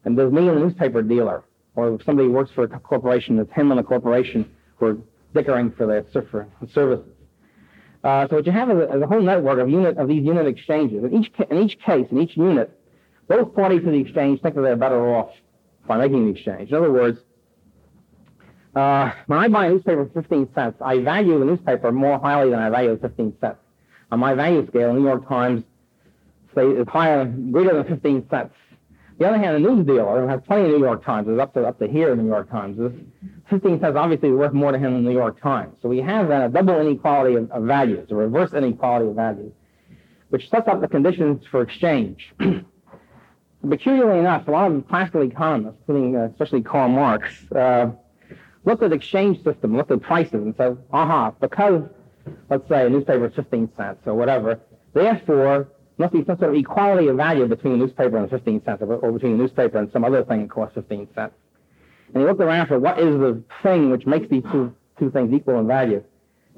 and there's me and the newspaper dealer. or somebody works for a corporation, it's him and the corporation who are dickering for their for services. Uh, so what you have is a, is a, whole network of unit of these unit exchanges. In each in each case, in each unit, both parties to the exchange think that they're better off by making the exchange. In other words, uh, when I buy a newspaper for 15 cents, I value the newspaper more highly than I value the 15 cents. On my value scale, New York Times say is higher, greater than 15 cents. The other hand, a news dealer who has plenty of New York Times, is up to up to here in New York Times. This 15 cents obviously is worth more to him than the New York Times. So we have then a double inequality of, of values, a reverse inequality of values, which sets up the conditions for exchange. [CLEARS THROAT] Peculiarly enough, a lot of classical economists, including uh, especially Karl Marx, uh, looked at the exchange system, looked at prices, and said, aha, because, let's say, a newspaper is 15 cents or whatever, therefore, must be some sort of equality of value between a newspaper and 15 cents, or between a newspaper and some other thing that costs 15 cents. And he looked around for what is the thing which makes these two, two things equal in value.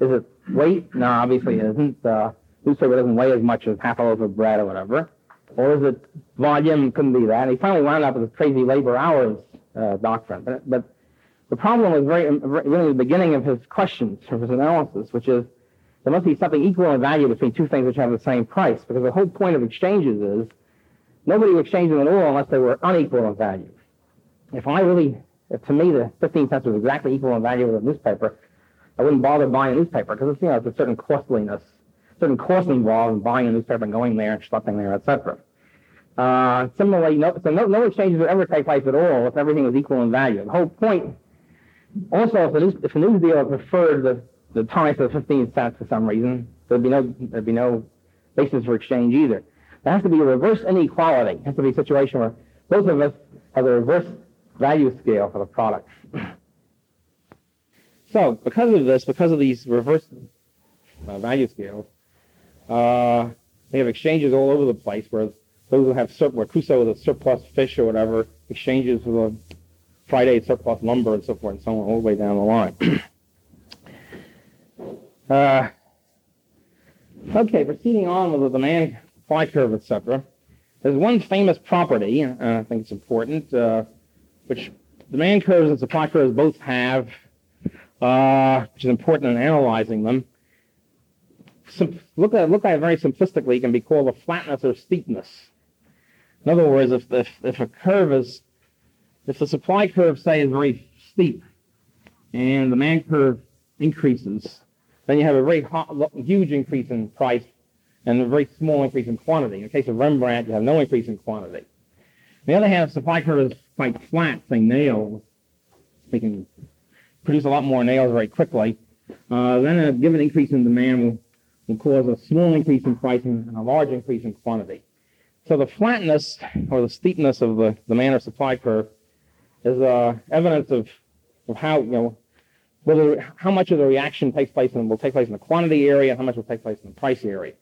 Is it weight? No, obviously it isn't. Uh, newspaper doesn't weigh as much as half a loaf of bread or whatever. Or is it volume? Couldn't be that. And he finally wound up with this crazy labor hours uh, doctrine. But, but the problem was very, really the beginning of his questions, of his analysis, which is there must be something equal in value between two things which have the same price, because the whole point of exchanges is nobody would exchange them at all unless they were unequal in value. If I really, if to me the 15 cents was exactly equal in value with a newspaper, I wouldn't bother buying a newspaper because you know it's a certain costliness, certain cost involved in buying a newspaper and going there and schlepping there, etc. Uh, similarly, no, so no, no exchanges would ever take place at all if everything was equal in value. The whole point also, if a news, if news dealer preferred the, the price of 15 cents for some reason, there'd be no, there'd be no basis for exchange either. There has to be a reverse inequality. It has to be a situation where both of us have a reverse value scale for the product. [CLEARS THROAT] so, because of this, because of these reverse uh, value scales, uh, they have exchanges all over the place where those who have where Crusoe with a surplus fish or whatever exchanges with a Friday surplus lumber and so forth and so on, all the way down the line. [CLEARS THROAT] uh, okay, proceeding on with the demand supply curve, etc. There's one famous property, uh, I think it's important, uh, which demand curves and supply curves both have, uh, which is important in analyzing them. Sim- look at look at it very simplistically, it can be called a flatness or steepness. In other words, if, if, if a curve is if the supply curve, say, is very steep and the demand curve increases, then you have a very hot, huge increase in price and a very small increase in quantity. In the case of Rembrandt, you have no increase in quantity. On the other hand, the supply curve is quite flat, say nails, we can produce a lot more nails very quickly, uh, then a given increase in demand will, will cause a small increase in price and a large increase in quantity. So the flatness or the steepness of the demand or supply curve is uh, evidence of, of how, you know, whether how much of the reaction takes place and will take place in the quantity area and how much will take place in the price area.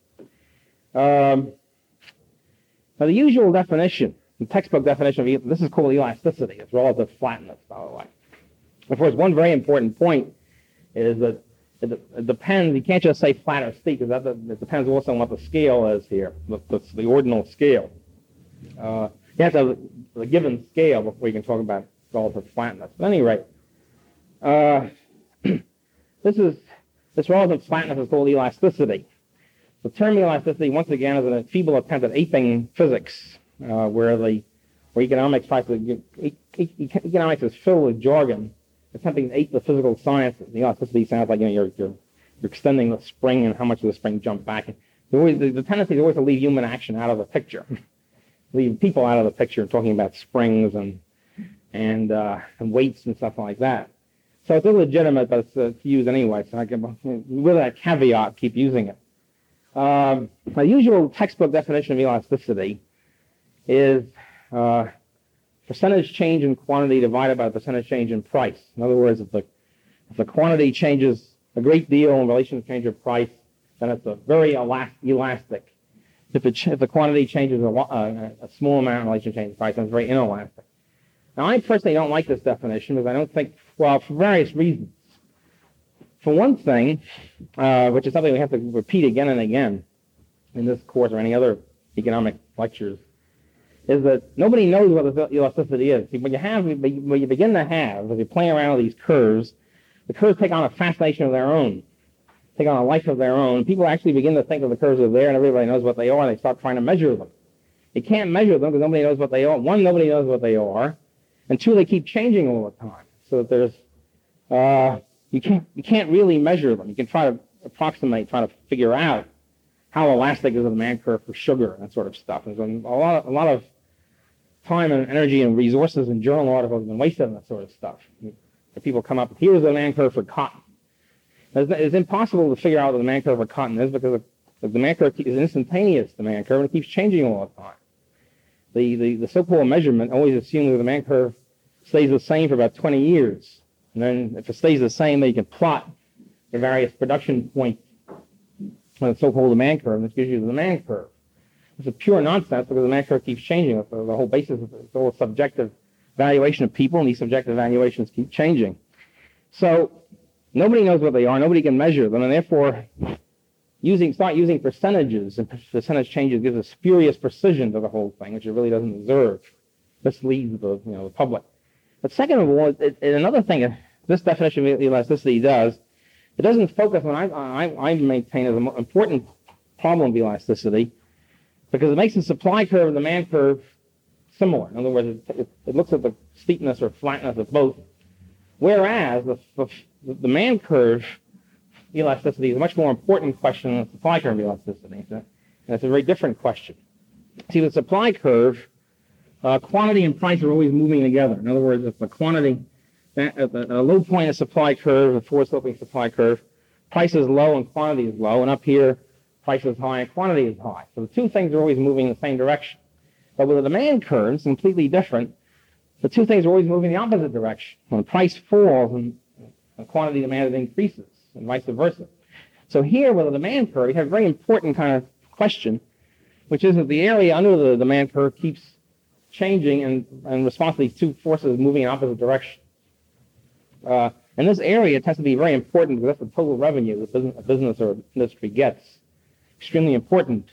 Um, now, the usual definition, the textbook definition of this is called elasticity. It's relative flatness, by the way. Of course, one very important point is that it, it depends. You can't just say flat or steep because it depends also on what the scale is here, the, the, the ordinal scale. Uh, you have to have a given scale before you can talk about relative flatness. But at any rate, uh, [CLEARS THROAT] this is this relative flatness is called elasticity. The term elasticity, once again, is a feeble attempt at aping physics, uh, where the where economics to economics is filled with jargon, attempting to ape the physical sciences. The elasticity sounds like you know you're you're, you're extending the spring and how much does the spring jump back. The, the, the tendency is always to leave human action out of the picture, [LAUGHS] leave people out of the picture, talking about springs and and, uh, and weights and stuff like that. So it's illegitimate, but it's uh, to use anyway. So I can, with that caveat, keep using it. Um, the usual textbook definition of elasticity is uh, percentage change in quantity divided by the percentage change in price. In other words, if the if the quantity changes a great deal in relation to change of price, then it's a very elastic. If, it, if the quantity changes a, a, a small amount in relation to change of price, then it's very inelastic. Now, I personally don't like this definition because I don't think, well, for various reasons. For one thing, uh, which is something we have to repeat again and again in this course or any other economic lectures, is that nobody knows what the elasticity is. When you have, when you begin to have, as you play around with these curves, the curves take on a fascination of their own, take on a life of their own. People actually begin to think that the curves are there, and everybody knows what they are, and they start trying to measure them. You can't measure them because nobody knows what they are. One, nobody knows what they are, and two, they keep changing all the time. So that there's, uh, you can't you can't really measure them. You can try to approximate, try to figure out how elastic is the demand curve for sugar and that sort of stuff. There's a lot of, a lot of time and energy and resources and journal articles have been wasted on that sort of stuff. People come up, here's the demand curve for cotton. It's impossible to figure out what the demand curve for cotton is because the demand curve is an instantaneous demand curve and it keeps changing all the time. The, the, the so-called measurement always assumes that the demand curve stays the same for about 20 years. And then if it stays the same, then you can plot the various production points on the so-called demand curve, and this gives you the demand curve. It's a pure nonsense because the curve keeps changing. the, the whole basis of it's all subjective valuation of people, and these subjective valuations keep changing. So nobody knows what they are. Nobody can measure them, and therefore, using start using percentages and percentage changes gives a spurious precision to the whole thing, which it really doesn't deserve. Misleads the you know the public. But second of all, it, it, another thing uh, this definition of elasticity does, it doesn't focus on, I, I, I maintain as an important problem of elasticity, because it makes the supply curve and the demand curve similar. In other words, it, it, looks at the steepness or flatness of both, whereas the, the, the demand curve elasticity is a much more important question than the supply curve elasticity. and it's a very different question. See, the supply curve, uh, quantity and price are always moving together. In other words, if the quantity, at a low point of supply curve, a forward-sloping supply curve, price is low and quantity is low, and up here, price is high and quantity is high. So the two things are always moving in the same direction. But with a demand curve, it's completely different. The two things are always moving in the opposite direction. When price falls and quantity demanded increases, and vice versa. So here, with a demand curve, you have a very important kind of question, which is that the area under the demand curve keeps changing and in response to these two forces moving in opposite direction. Uh, and this area tends to be very important because that's the total revenue that a business or industry gets. Extremely important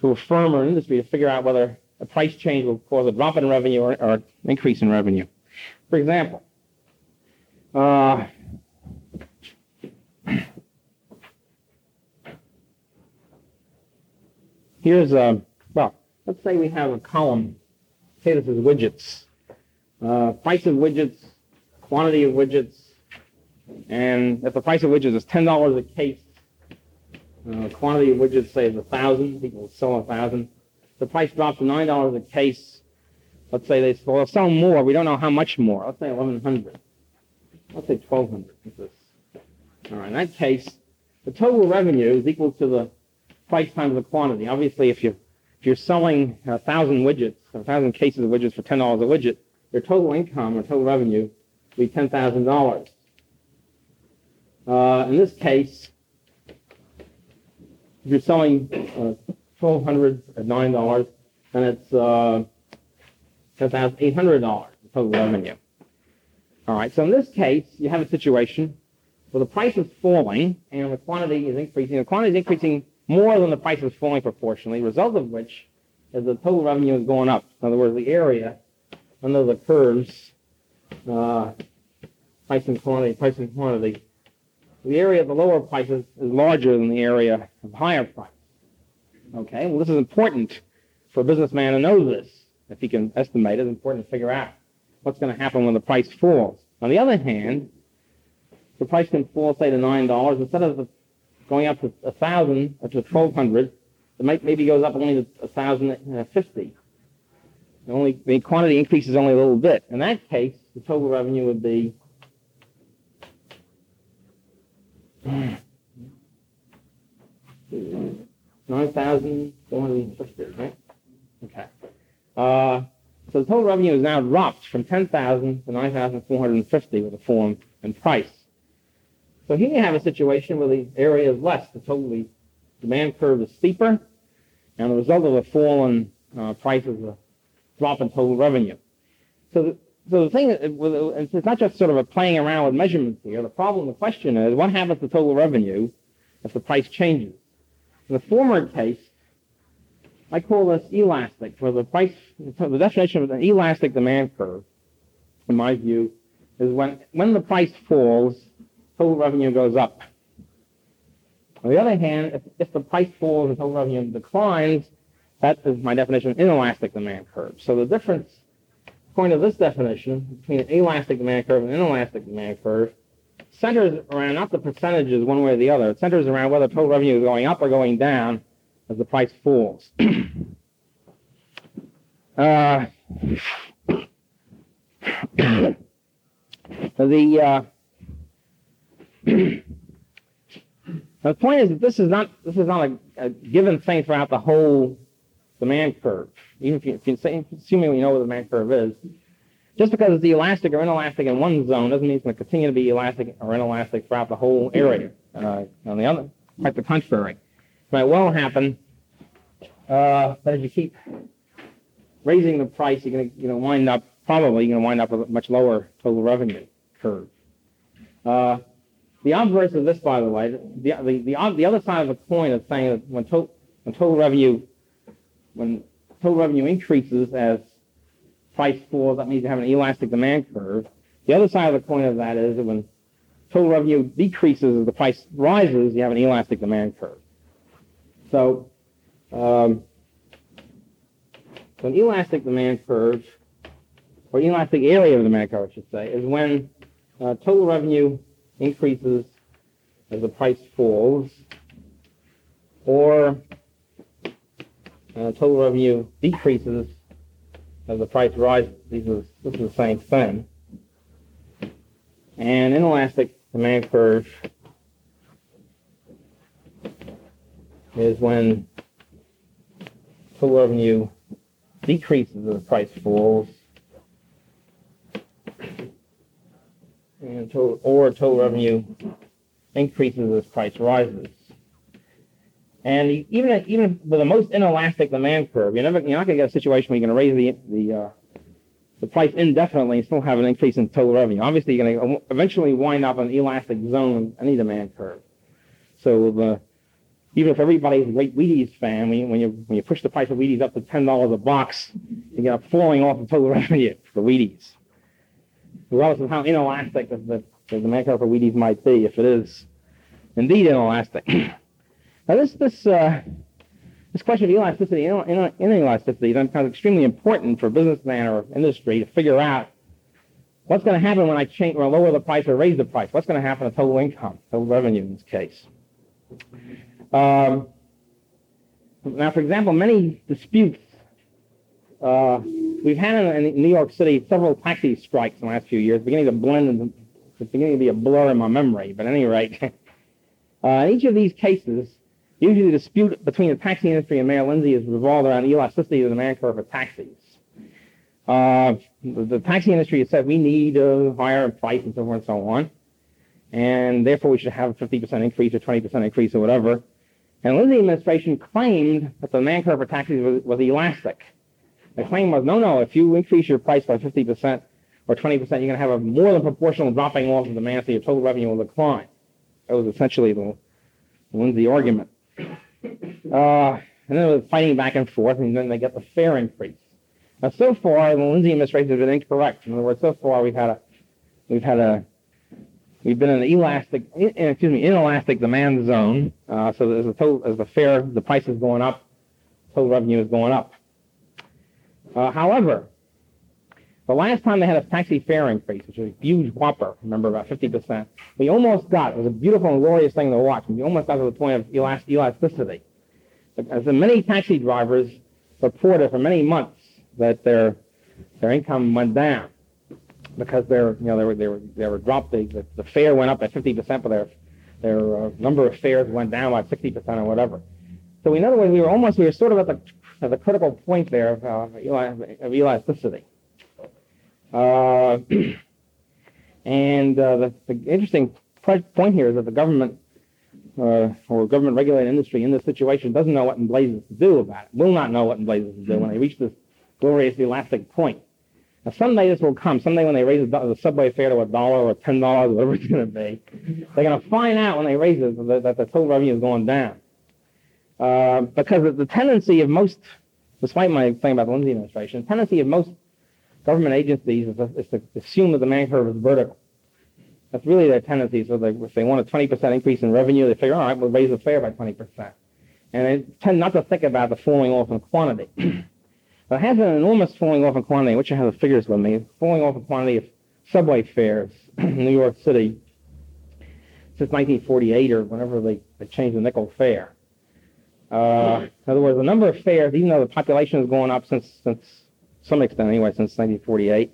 to a firm or an industry to figure out whether a price change will cause a drop in revenue or, or an increase in revenue. For example, uh, here's a, well, let's say we have a column. Say this is widgets. Uh, price of widgets, quantity of widgets, and if the price of widgets is $10 a case, uh, quantity of widgets, say, is 1,000, people sell 1,000. The price drops to $9 a case. Let's say they well, sell more. We don't know how much more. Let's say 1,100. Let's say 1,200. All right, in that case, the total revenue is equal to the price times the quantity. Obviously, if you if you're selling a thousand widgets, a thousand cases of widgets for ten dollars a widget, your total income or total revenue will be ten thousand dollars. Uh, in this case, if you're selling uh, 1200 at nine dollars, then it's uh, ten thousand eight hundred dollars total revenue. All right. So in this case, you have a situation where the price is falling and the quantity is increasing. The quantity is increasing more than the price is falling proportionally, result of which is the total revenue is going up. In other words, the area under the curves, uh, price and quantity, price and quantity, the area of the lower prices is larger than the area of higher price. Okay, well this is important for a businessman to know this. If he can estimate it, it's important to figure out what's going to happen when the price falls. On the other hand, the price can fall, say, to nine dollars instead of going up to a thousand or to twelve hundred. It might maybe goes up only to a thousand fifty. Only the quantity increases only a little bit. In that case, the total revenue would be nine thousand four hundred fifty. Right? Okay. Uh, so the total revenue is now dropped from 10,000 to 9,450 with a form and price. So here you have a situation where the area is less. The total demand curve is steeper, and the result of a fall in uh, price is a drop in total revenue. So the, so the thing, uh, uh, is, it's not just sort of a playing around with measurements here. The problem, the question is, what happens to total revenue if the price changes? In the former case, I call this elastic. For the price, the definition of an elastic demand curve, in my view, is when when the price falls, total revenue goes up. On the other hand, if, if the price falls and total revenue declines, that is my definition of inelastic demand curve. So the difference, according to this definition, between an elastic demand curve and an inelastic demand curve centers around not the percentages one way or the other. It centers around whether total revenue is going up or going down as the price falls. [CLEARS THROAT] uh, [CLEARS THROAT] the uh, [CLEARS THROAT] the point is that this is not this is not a, a given thing throughout the whole demand curve. Even if you, if you say, assuming we know what the demand curve is, just because it's elastic or inelastic in one zone doesn't mean it's going to continue to be elastic or inelastic throughout the whole area. Uh, on the other, quite the contrary. It might well happen uh, that if you keep raising the price, you're going to you know wind up probably you're going to wind up with a much lower total revenue curve. Uh, the obverse of this, by the way, the, the, the, the other side of the coin of saying that when, to, when total revenue when total revenue increases as price falls, that means you have an elastic demand curve. The other side of the coin of that is that when total revenue decreases as the price rises, you have an elastic demand curve. So, um, so an elastic demand curve, or elastic area of the demand curve, I should say, is when uh, total revenue increases as the price falls, or uh, total revenue decreases as the price rises. These are, this is the same thing. And inelastic demand curve is when total revenue decreases as the price falls, and total, or total revenue increases as price rises. And even even with the most inelastic demand curve, you're never you're not going to get a situation where you're going to raise the the uh, the price indefinitely and still have an increase in total revenue. Obviously, you're going to eventually wind up in an elastic zone any demand curve. So the even if everybody's a great Wheaties fan, when you, when you when you push the price of Wheaties up to ten dollars a box, you get a falling off of total [LAUGHS] revenue for Wheaties. Regardless of how inelastic the, the, the demand curve for Wheaties might be, if it is indeed inelastic. [CLEARS THROAT] Now, this this uh, this question of elasticity, you know, inelasticity, of extremely important for a businessman or industry to figure out what's going to happen when I change, or lower the price or raise the price. What's going to happen to total income, total revenue in this case? Um, now, for example, many disputes uh, we've had in, in, New York City several taxi strikes in the last few years, beginning to blend, it's beginning to be a blur in my memory. But at any rate, [LAUGHS] uh, in each of these cases, Usually the dispute between the taxi industry and Mayor Lindsay is revolved around elasticity of the demand curve for taxis. Uh, the, the, taxi industry has said we need a higher price and so forth and so on, and therefore we should have a 50% increase or 20% increase or whatever. And the Lindsay administration claimed that the demand curve for taxis was, was elastic. The claim was, no, no, if you increase your price by 50% or 20%, you're going to have a more than proportional dropping off of demand, so your total revenue will decline. That was essentially the Lindsay argument. Uh, and then was fighting back and forth, and then they get the fare increase. Now, so far, the Lindsay administration has been incorrect. In other words, so far we've had a, we've had a, we've been in an elastic, excuse me, inelastic demand zone. Uh, so as the total, as the fare, the price is going up, total revenue is going up. Uh, however, the last time they had a taxi fare increase, which was a huge whopper, remember about 50%, we almost got, it was a beautiful and glorious thing to watch, we almost got to the point of elast- elasticity. As many taxi drivers reported for many months that their, their income went down because their, you know, they were, they were, they were dropped, the, the, the fare went up by 50%, but their, their uh, number of fares went down by 60% or whatever. So in other words, we were almost, we were sort of at the, at the critical point there of, uh, of elasticity. Uh, [CLEARS THROAT] and uh, the, the, interesting point here is that the government uh, or government regulated industry in this situation doesn't know what in blazes to do about it, will not know what in blazes to do when they reach this glorious elastic point. Now, someday this will come. Someday when they raise the, subway fare to a dollar or ten dollars, whatever it's going to be, they're going to find out when they raise it that, that the total revenue is going down. Uh, because the tendency of most, despite my thing about the Lindsay administration, the tendency of most government agencies is is to assume that the demand curve is vertical. That's really their tendency. So they, if they want a 20% increase in revenue, they figure, all right, we'll raise the fare by 20%. And they tend not to think about the falling off in quantity. [CLEARS THROAT] but it has an enormous falling off in quantity, which I have the figures with me, falling off in quantity of subway fares [CLEARS THROAT] in New York City since 1948 or whenever they, they changed the nickel fare. Uh, in other words, the number of fares, even though the population has gone up since, since some extent anyway, since 1948,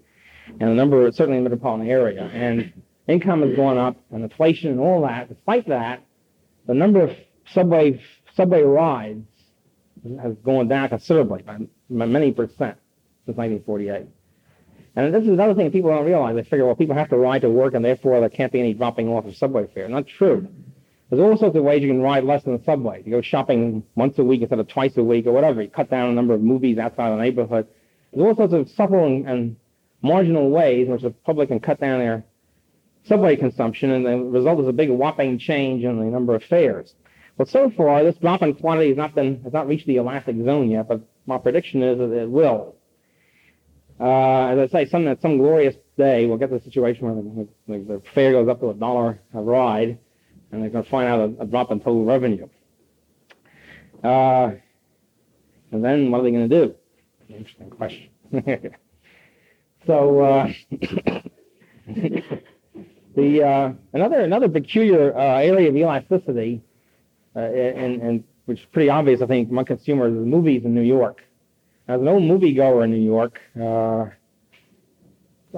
and the number, certainly in the metropolitan area, and income has gone up, and inflation and all that, despite that, the number of subway, subway rides has gone down considerably, by, by many percent, since 1948. And this is another thing people don't realize. They figure, well, people have to ride to work, and therefore there can't be any dropping off of subway fare. Not true. There's all sorts of ways you can ride less than the subway. You go shopping once a week instead of twice a week or whatever. You cut down the number of movies outside the neighborhood. There's all sorts of subtle and, and marginal ways in which the public can cut down their subway consumption, and the result is a big whopping change in the number of fares. Well, so far, this drop in quantity has not been has not reached the elastic zone yet, but my prediction is that it will. Uh, as I say, some some glorious day we'll get to the situation where the, the, the fare goes up to a dollar a ride, and they're going to find out a, a drop in total revenue. Uh, and then what are they going to do? Interesting question. [LAUGHS] so uh, [LAUGHS] the uh, another another peculiar uh, area of elasticity, uh, and, and which is pretty obvious, I think, among consumers, is movies in New York. As an old moviegoer in New York, uh,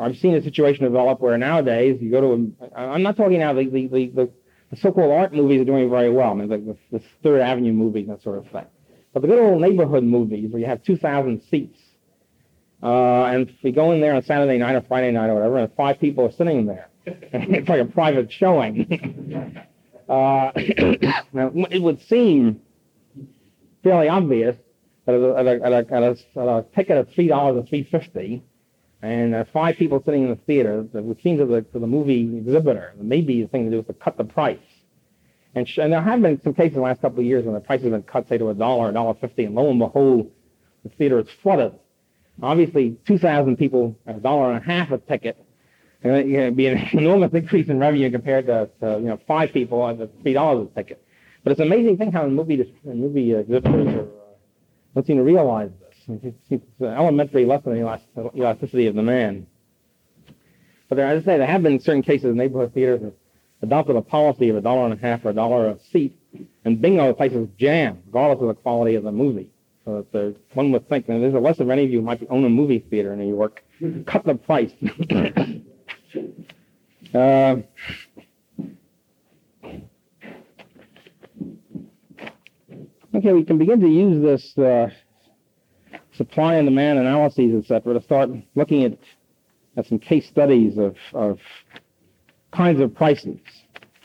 I've seen a situation develop where nowadays you go to a, I'm not talking now the, the, the, the, so-called art movies are doing very well. I mean, like the, the Third Avenue movies, that sort of thing. But the good old neighborhood movies where you have 2,000 seats, uh, and you go in there on Saturday night or Friday night or whatever, and five people are sitting there, [LAUGHS] it's like a private showing. [LAUGHS] uh, [COUGHS] now, it would seem fairly obvious at a, at a, at a, at a, at a ticket of three dollars or three fifty, and uh, five people sitting in the theater, it would seem to the to the movie exhibitor maybe the thing to do is to cut the price. And, sh- and there have been some cases in the last couple of years when the price has been cut, say, to a dollar, a dollar fifty, and lo and behold, the theater is flooded. Obviously, 2,000 people a dollar and a half a ticket, and it'd be an [LAUGHS] enormous increase in revenue compared to, to you know five people at three dollars a ticket. But it's an amazing thing how the movie movie exhibitors are uh, don't seem to realize this. It's an elementary lesson in elasticity of demand. But there, as I say, there have been certain cases in neighborhood theaters adopted a policy of a dollar and a half or a dollar a seat, and bingo, the place is jammed, regardless of the quality of the movie. So that the, one would think, and there's a lesson for any of you who might own a movie theater in New York, cut the price. [COUGHS] uh, Okay, we can begin to use this uh, supply and demand analyses, etc., to start looking at, at some case studies of, of kinds of prices,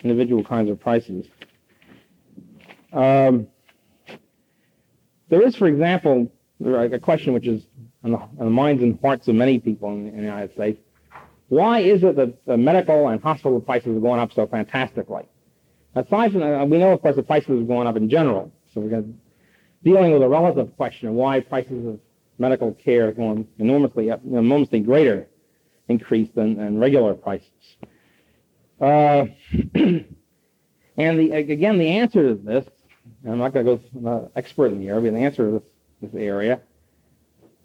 individual kinds of prices. Um, there is, for example, a question which is on the, on the, minds and hearts of many people in, in the United States. Why is it that the medical and hospital prices are going up so fantastically? Aside from, uh, we know, of course, the prices are going up in general. So we're dealing with a relative question of why prices of medical care are going enormously up, enormously greater increase than, than regular prices. Uh, [CLEARS THROAT] and the, again, the answer to this, I'm not going to go, I'm not an expert in the area, but the answer to this, this area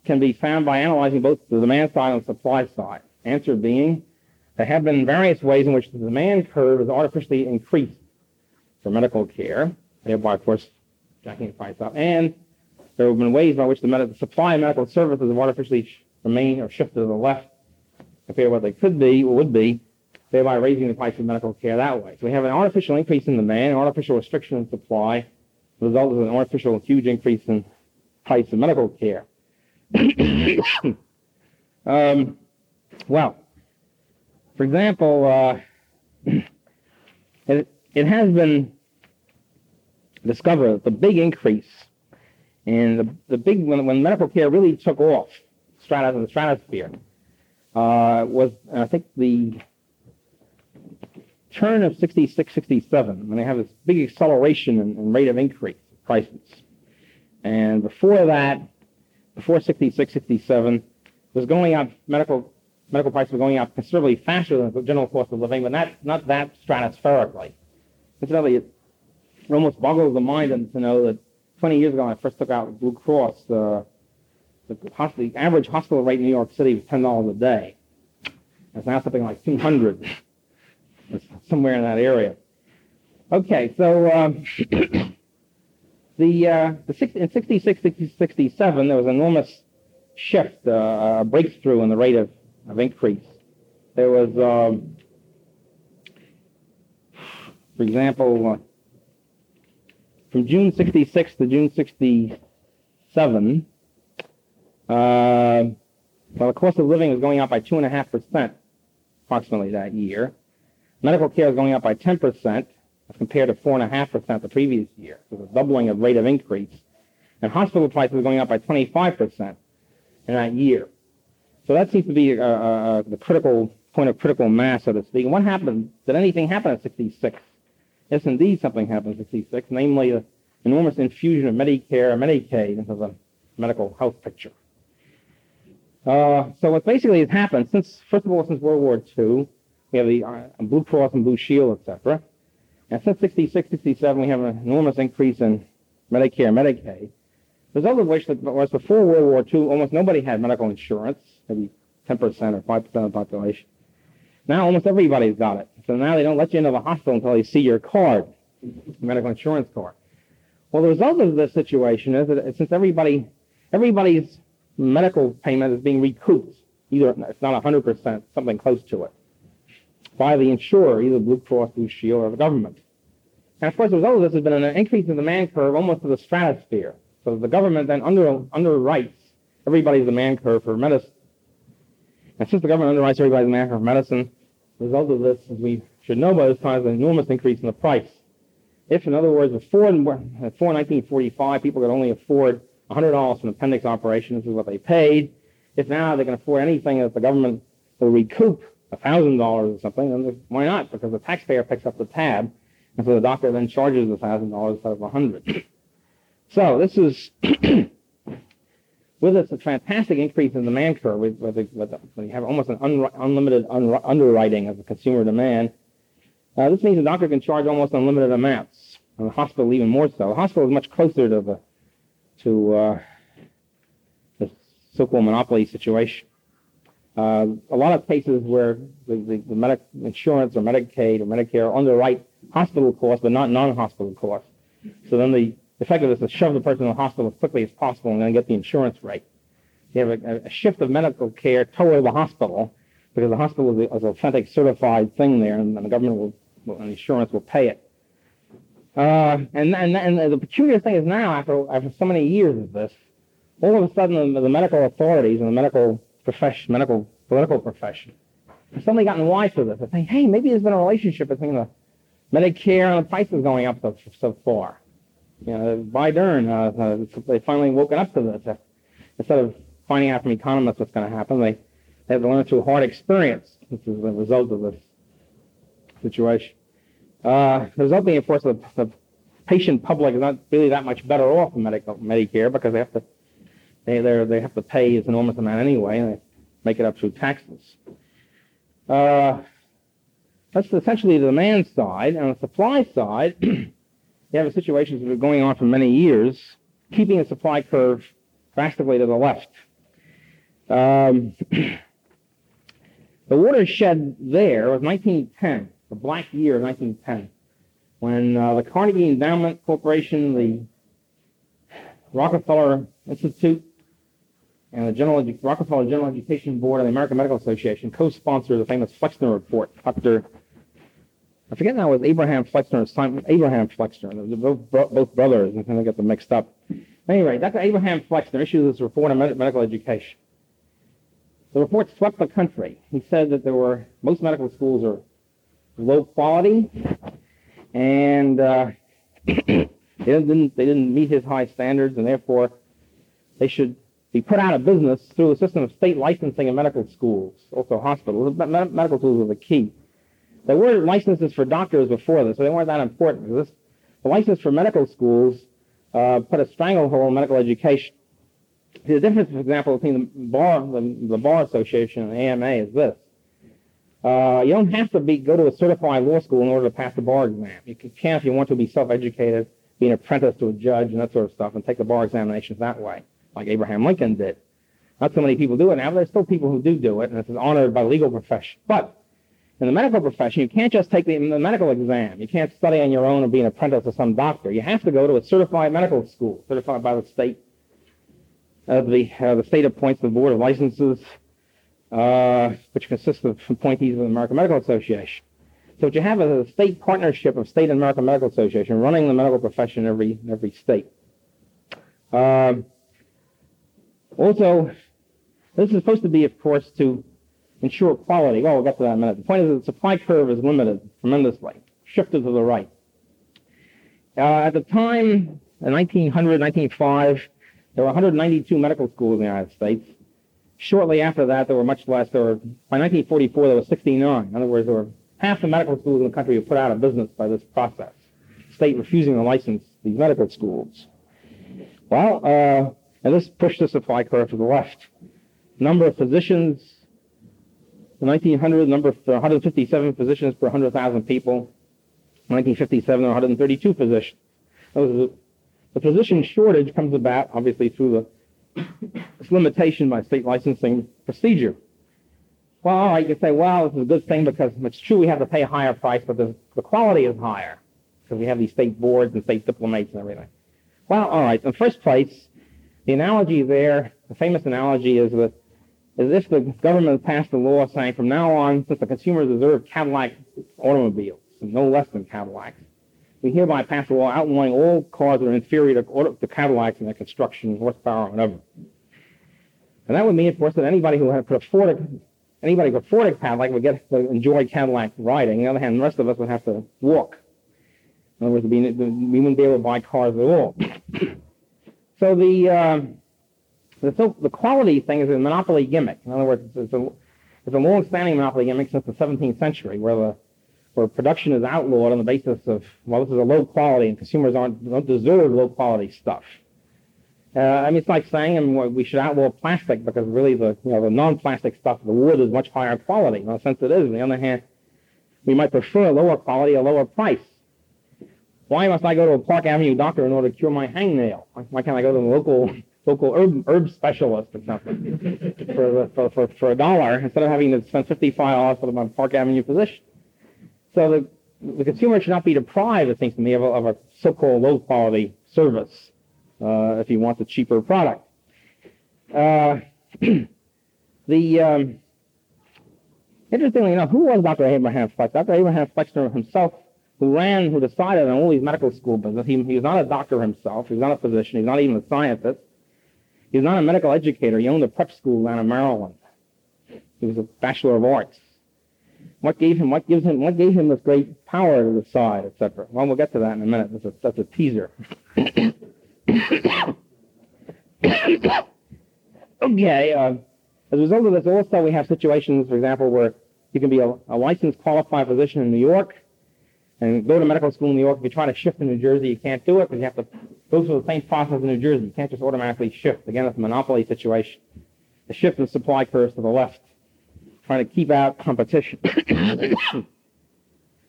can be found by analyzing both the demand side and the supply side. Answer being, there have been various ways in which the demand curve has artificially increased for medical care, thereby, of course, jacking the price up. And there have been ways by which the, med- the supply of medical services have artificially sh- remained or shifted to the left compared to what they could be or would be, thereby raising the price of medical care that way. So we have an artificial increase in demand, an artificial restriction in supply, the result is an artificial huge increase in price of medical care. [COUGHS] um, well, for example, uh, [COUGHS] it, it has been discovered that the big increase in the, the big, when, when medical care really took off, the stratosphere, uh, was, I think, the turn of 66, 67, when they have this big acceleration in, in rate of increase, of prices. And before that, before 66, 67, was going up, medical, medical prices were going up considerably faster than the general cost of living, but not, not that stratospherically. Incidentally, it almost boggles the mind to know that 20 years ago when I first took out Blue Cross, uh, the, the average hospital rate in New York City was $10 a day. It's now something like 200 [LAUGHS] somewhere in that area. Okay, so um, [COUGHS] the, uh, the six, in 66, 67, there was an enormous shift, uh, a breakthrough in the rate of, of increase. There was, um, for example, uh, from June 66 to June 67, uh, well, the cost of living was going up by 2.5% approximately that year. Medical care is going up by 10% as compared to 4.5% the previous year. So a doubling of rate of increase. And hospital prices are going up by 25% in that year. So that seems to be uh, uh, the critical point of critical mass, so to speak. What happened? Did anything happen at 66? Yes, indeed, something happened at 66, namely the enormous infusion of Medicare and Medicaid into the medical health picture. Uh, so what basically has happened since, first of all, since World War II, we have the uh, Blue Cross and Blue Shield, etc. And since 66, 67, we have an enormous increase in Medicare Medicaid. The result of which was before World War II, almost nobody had medical insurance, maybe 10% or 5% of the population. Now almost everybody's got it. So now they don't let you into the hospital until they see your card, medical insurance card. Well, the result of this situation is that since everybody, everybody's medical payment is being recouped, either it's not 100%, something close to it, by the insurer, either Blue Cross Blue Shield or the government. And of course, the result of this has been an increase in the demand curve almost to the stratosphere. So the government then under, underwrites everybody's demand curve for medicine. And since the government underwrites everybody's demand curve for medicine, the result of this, as we should know by this time, is an enormous increase in the price. If, in other words, before, before 1945, people could only afford $100 for an appendix operation, this is what they paid. If now they can afford anything that the government will recoup $1,000 or something, then why not? Because the taxpayer picks up the tab, and so the doctor then charges a $1,000 instead of a 100 [CLEARS THROAT] So this is, [CLEARS THROAT] with this, a fantastic increase in demand curve, with, with, with, with you have almost an un, unlimited un, underwriting of the consumer demand. Uh, this means the doctor can charge almost unlimited amounts, and the hospital even more so. The hospital is much closer to the to uh, the so-called monopoly situation. Uh, a lot of cases where the, the, the medic insurance or Medicaid or Medicare underwrite hospital costs, but not non-hospital costs. So then the effective is to shove the person in the hospital as quickly as possible and then get the insurance right. You have a, a shift of medical care toward the hospital because the hospital is, an authentic certified thing there, and, and the government will, will, and insurance will pay it. Uh, and, and, and the peculiar thing is now, after, after so many years of this, all of a sudden the, the medical authorities and the medical profession, medical political profession, have suddenly gotten wise to this. They're saying, hey, maybe there's been a relationship between the Medicare and the prices going up so, so far. You know, Biden, uh, uh, they finally woken up to this. Instead of finding out from economists what's going to happen, they, they have to learn through hard experience. This is the result of this situation. Uh, the result being, of course, the, the patient public is not really that much better off in medical Medicare because they have to they they have to pay this enormous amount anyway, and they make it up through taxes. Uh, that's essentially the demand side. On the supply side, [CLEARS THROAT] you have a situation that's been going on for many years, keeping the supply curve drastically to the left. Um, [CLEARS THROAT] the watershed there was 1910, the black year of 1910, when uh, the Carnegie Endowment Corporation, the Rockefeller Institute, and the General Edu- Rockefeller General Education Board and the American Medical Association co-sponsor the famous Flexner Report. Dr. I forget now, it was Abraham Flexner or Simon, Abraham Flexner. They're both, both brothers, and kind of get them mixed up. Anyway, Dr. Abraham Flexner issued this report on med- medical education. The report swept the country. He said that there were most medical schools are low quality, and uh, [CLEARS THROAT] they didn't they didn't meet his high standards, and therefore they should be put out of business through a system of state licensing in medical schools, also hospitals. Medical schools were the key. There were licenses for doctors before this, so they weren't that important. This, the license for medical schools uh, put a stranglehold on medical education. The difference, for example, between the bar, the, the bar association and the AMA is this. Uh, you don't have to be, go to a certified law school in order to pass the bar exam. You can, if you want to, be self-educated, be an apprentice to a judge and that sort of stuff, and take the bar examinations that way, like Abraham Lincoln did. Not so many people do it now, but there's still people who do do it, and it's honored by the legal profession. But in the medical profession, you can't just take the, the medical exam. You can't study on your own and be an apprentice to some doctor. You have to go to a certified medical school, certified by the state. Uh, the, uh, the state appoints the board of licenses, uh, which consists of appointees of the American Medical Association. So what you have is a state partnership of state and American Medical Association running the medical profession in every, every state. Um, also, this is supposed to be, of course, to ensure quality. Well, we'll get to that in a minute. The point is that the supply curve is limited tremendously, shifted to the right. Uh, at the time, in 1900, 1905, there were 192 medical schools in the United States. Shortly after that, there were much less. There were, by 1944, there were 69. In other words, there were half the medical schools in the country were put out of business by this process. State refusing to license these medical schools. Well, uh, and this pushed the supply curve to the left. Number of physicians, in 1900, number of 157 physicians per 100,000 people. 1957, there were 132 physicians. The, physician shortage comes about, obviously, through the this limitation by state licensing procedure. Well, all right, you say, well, this is a good thing because it's true we have to pay a higher price, but the, the quality is higher because we have these state boards and state diplomates and everything. Well, all right. In the first place, the analogy there, the famous analogy is that if the government passed a law saying from now on, since the consumers deserve Cadillac automobiles, no less than Cadillacs, we hereby pass a law outlawing all cars that are inferior to, to Cadillacs in their construction, horsepower, whatever. And that would mean, of course, that anybody who had could afford a, anybody could afford a Cadillac would get to enjoy Cadillac riding. On the other hand, the rest of us would have to walk. In other words, we wouldn't be able to buy cars at all. So the um, the, the quality thing is a monopoly gimmick. In other words, it's a, it's a long-standing monopoly gimmick since the 17th century, where the where production is outlawed on the basis of well, this is a low quality, and consumers aren't don't deserve low quality stuff. Uh, I mean, it's like saying I mean, we should outlaw plastic because really the you know the non-plastic stuff, the wood, is much higher quality. A sense, it is. On the other hand, we might prefer a lower quality, a lower price. Why must I go to a Park Avenue doctor in order to cure my hangnail? Why can't I go to the local local herb, herb specialist or something [LAUGHS] for, for, for, for a dollar instead of having to spend 55 dollars for my Park Avenue physician. So the, the consumer should not be deprived, it seems to me, of a, of a so-called low-quality service uh, if he wants a cheaper product. Uh, [CLEARS THROAT] the um, interestingly enough, who was Dr. Abraham Flexner? Dr. Abraham Flexner himself, who ran, who decided on all these medical school business. He, he was not a doctor himself. He was not a physician. He was not even a scientist. He was not a medical educator. He owned a prep school down in Maryland. He was a bachelor of arts. What gave him? What gives him? What gave him this great power to decide, etc. Well, we'll get to that in a minute. That's a, that's a teaser. [COUGHS] okay. Uh, as a result of this, also we have situations, for example, where you can be a, a licensed qualified physician in New York and go to medical school in New York. If you're trying to shift to New Jersey, you can't do it because you have to go through the same process in New Jersey. You can't just automatically shift. Again, it's a monopoly situation. The shift in supply curves to the left, trying to keep out competition. [COUGHS]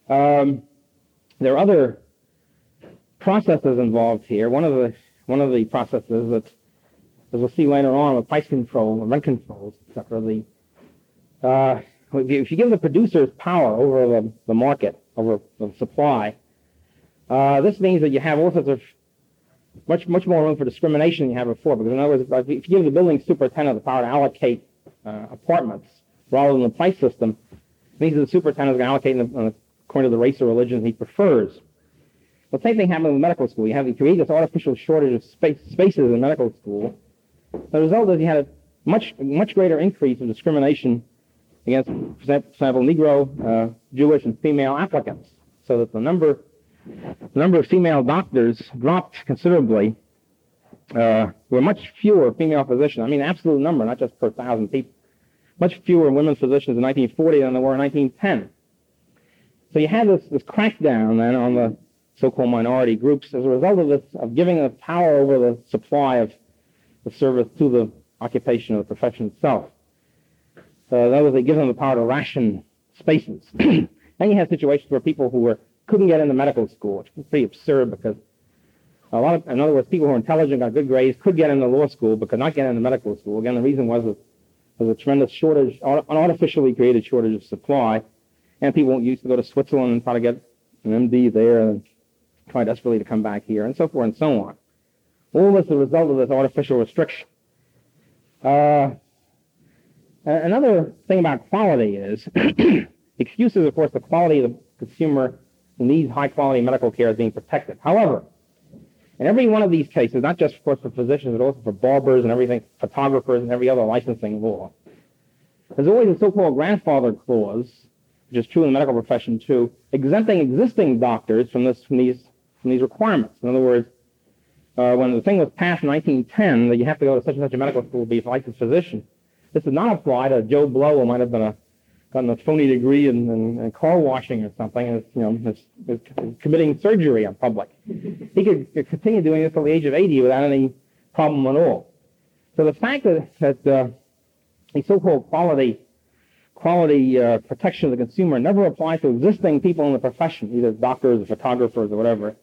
um, there are other processes involved here. One of the one of the processes that, as we'll see later on, with price control, and rent controls, etc. The uh, if you give the producers power over the, the market, over the supply, uh, this means that you have all sorts of much much more room for discrimination than you had before. Because in other words, if you give the building superintendent the power to allocate uh, apartments rather than the price system, it means that the superintendent is going to allocate them according to the race or religion he prefers. The same thing happened in medical school. You have you create this artificial shortage of space, spaces in medical school. The result is you had a much much greater increase of discrimination against, for example, Negro, uh, Jewish, and female applicants, so that the number the number of female doctors dropped considerably. Uh, were much fewer female physicians. I mean, absolute number, not just per thousand people. Much fewer women physicians in 1940 than there were in 1910. So you had this, this crackdown then on the so-called minority groups as a result of this, of giving the power over the supply of the service to the occupation of the profession itself. Uh, in other words, give them the power to ration spaces. [CLEARS THROAT] then you have situations where people who were, couldn't get into medical school, which was pretty absurd because a lot of, in other words, people who were intelligent, got good grades, could get into law school, but could not get into medical school. Again, the reason was that there was a tremendous shortage, an artificially created shortage of supply, and people used to go to Switzerland and try to get an MD there and try desperately to come back here, and so forth and so on. All this is a result of this artificial restriction. Uh, another thing about quality is, [CLEARS THROAT] excuses, of course, the quality of the consumer needs high quality medical care is being protected. However, in every one of these cases, not just, of course, for physicians, but also for barbers and everything, photographers and every other licensing law, there's always a so-called grandfather clause, which is true in the medical profession too, exempting existing doctors from this, from these, from these requirements. In other words, uh, when the thing was passed in 1910 that you have to go to such and such a medical school to be a licensed physician, this is not apply to Joe Blow, who might have been a gotten a phony degree in, in, in car washing or something, is, you know, is, is committing surgery in public. He could continue doing this till the age of 80 without any problem at all. So the fact that, that uh, the so-called quality quality uh, protection of the consumer never applies to existing people in the profession, either doctors or photographers or whatever,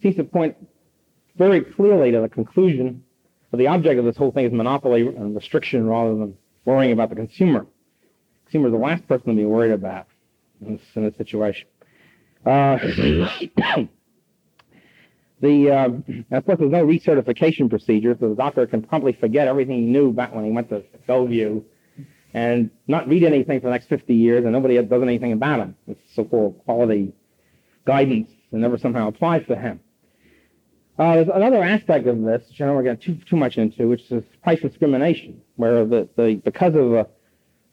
seems to point very clearly to the conclusion that the object of this whole thing is monopoly and restriction rather than worrying about the consumer. Consumer is the last person to be worried about in this, in this situation. Uh, [COUGHS] the uh, of course there's no recertification procedure, so the doctor can probably forget everything he knew back when he went to Bellevue and not read anything for the next 50 years, and nobody does anything about him. It's so-called quality guidance never somehow applies to him. Uh, there's another aspect of this, which I don't want to get too, too much into, which is price discrimination, where the, the because of a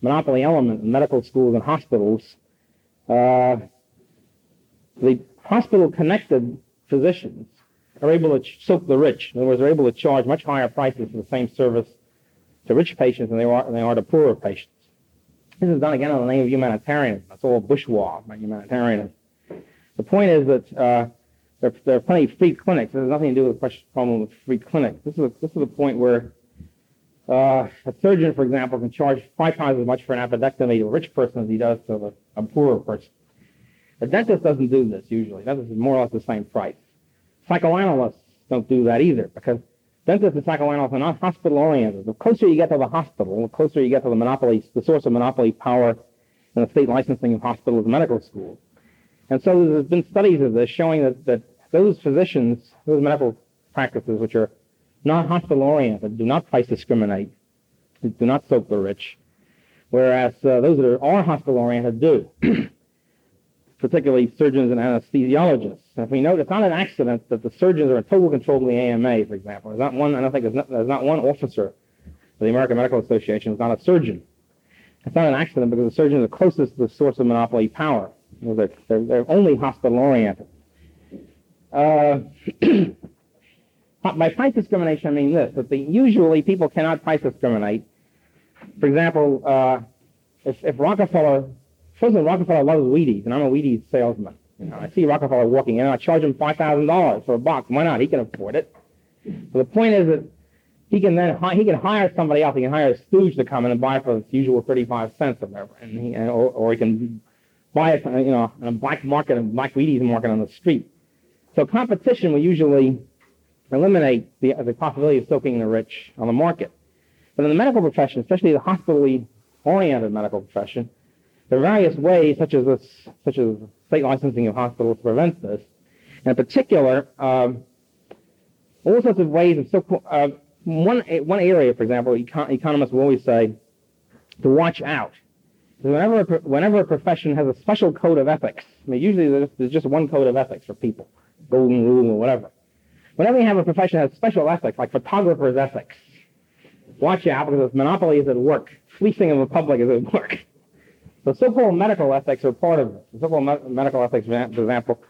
monopoly element in medical schools and hospitals, uh, the hospital-connected physicians are able to soak the rich. In other words, they're able to charge much higher prices for the same service to rich patients than they are, than they are to poorer patients. This is done again in the name of humanitarianism. That's all bourgeois by humanitarianism. The point is that uh, there, there, are plenty of free clinics. This has nothing to do with the question problem with free clinics. This is a, this is point where uh, a surgeon, for example, can charge five times as much for an appendectomy to a rich person as he does to a, a poorer person. A dentist doesn't do this usually. That is more or less the same price. Psychoanalysts don't do that either because dentists and psychoanalysts are not hospital oriented. The closer you get to the hospital, the closer you get to the monopoly, the source of monopoly power in the state licensing of hospitals and medical schools. And so there's been studies of this showing that, that those physicians, those medical practices which are not hospital oriented, do not price discriminate, do not soak the rich, whereas uh, those that are, hospital oriented do, [CLEARS THROAT] particularly surgeons and anesthesiologists. And if we note, it's not an accident that the surgeons are in total control of the AMA, for example. There's not one, I don't think there's not, there's not one officer of the American Medical Association who's not a surgeon. It's not an accident because the surgeons are closest to the source of monopoly power. They're, they're, they're only hospital oriented. Uh, [CLEARS THROAT] by price discrimination, I mean this, that the, usually people cannot price discriminate. For example, uh, if, if Rockefeller, President Rockefeller loves Wheaties, and I'm a Wheaties salesman. You know, I see Rockefeller walking in, and I charge him $5,000 for a box. Why not? He can afford it. So the point is that he can then he can hire somebody else. He can hire a stooge to come in and buy for the usual 35 cents or whatever, and he, or, or he can buy it, you know, in a black market, a black Wheaties market on the street. So competition will usually eliminate the, the possibility of soaking the rich on the market. But in the medical profession, especially the hospitally oriented medical profession, there are various ways, such as this, such as state licensing of hospitals, to prevent this. In particular, um, all sorts of ways of so uh, one one area, for example, econ- economists will always say to watch out. Whenever a, whenever a profession has a special code of ethics, I mean, usually there's, there's just one code of ethics for people, golden rule or whatever. Whenever you have a profession that has special ethics, like photographer's ethics, watch out because monopoly is at work. Fleecing of the public is at work. The so-called medical ethics are part of. The so-called me- medical ethics, for example,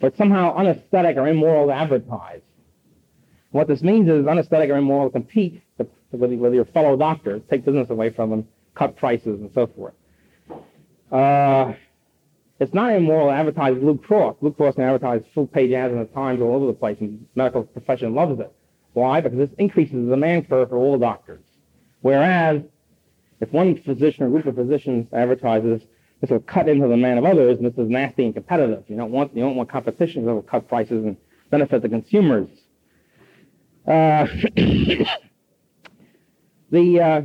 but somehow unesthetic or immoral to advertise. What this means is unesthetic or immoral to compete with, with your fellow doctors, take business away from them, cut prices, and so forth. Uh, it's not immoral to advertise Blue Cross. Blue Cross can advertise full-page ads in the Times all over the place, and the medical profession loves it. Why? Because this increases the demand curve for all doctors. Whereas, if one physician or group of physicians advertises, this will cut into the demand of others, and this is nasty and competitive. You don't want you don't want competition that will cut prices and benefit the consumers. Uh, [COUGHS] the uh,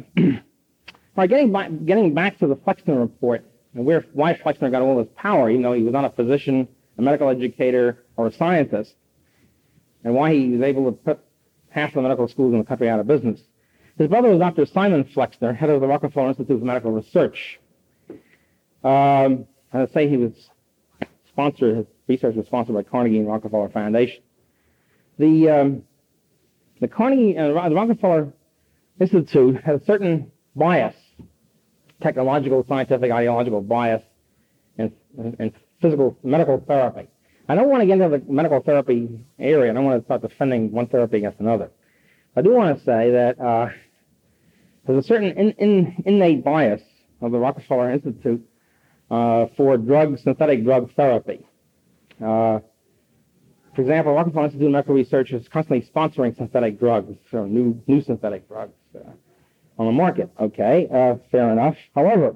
[COUGHS] getting back, getting back to the Flexner report and where why Flexner got all this power, even though he was not a physician, a medical educator, or a scientist, and why he was able to put half the medical schools in the country out of business. His brother was Dr. Simon Flexner, head of the Rockefeller Institute for Medical Research. Um, I say he was sponsored, his research was sponsored by Carnegie and Rockefeller Foundation. The, um, the Carnegie, uh, the Rockefeller Institute had a certain bias, technological, scientific, ideological bias in, in physical, medical therapy. I don't want to get into the medical therapy area. I don't want to start defending one therapy against another. I do want to say that uh, there's a certain in, in, innate bias of the Rockefeller Institute uh, for drug, synthetic drug therapy. Uh, for example, Rockefeller Institute of Medical Research is constantly sponsoring synthetic drugs, so new, new synthetic drugs uh, on the market. Okay, uh, fair enough. However,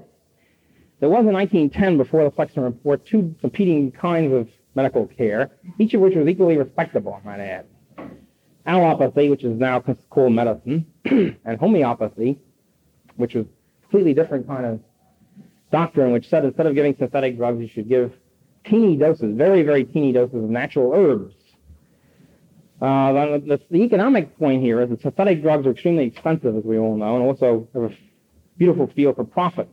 there was in 1910, before the Flexner Report, two competing kinds of medical care, each of which was equally respectable, I might add. Allopathy, which is now called medicine, [CLEARS THROAT] and homeopathy, which was a completely different kind of doctrine, which said instead of giving synthetic drugs, you should give teeny doses, very, very teeny doses of natural herbs. Uh, the, the, economic point here is that synthetic drugs are extremely expensive, as we all know, and also have a beautiful feel for profit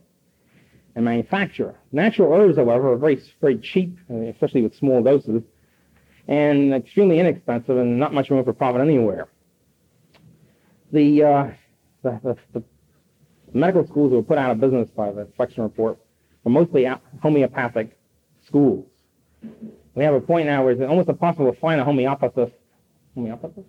and manufacture. Natural herbs, however, are very, very cheap, uh, especially with small doses, and extremely inexpensive and not much room for profit anywhere. The, uh, the, the, the medical schools were put out of business by the Flexner report were mostly homeopathic schools. We have a point now where it's almost impossible to find a homeopathist, homeopathist?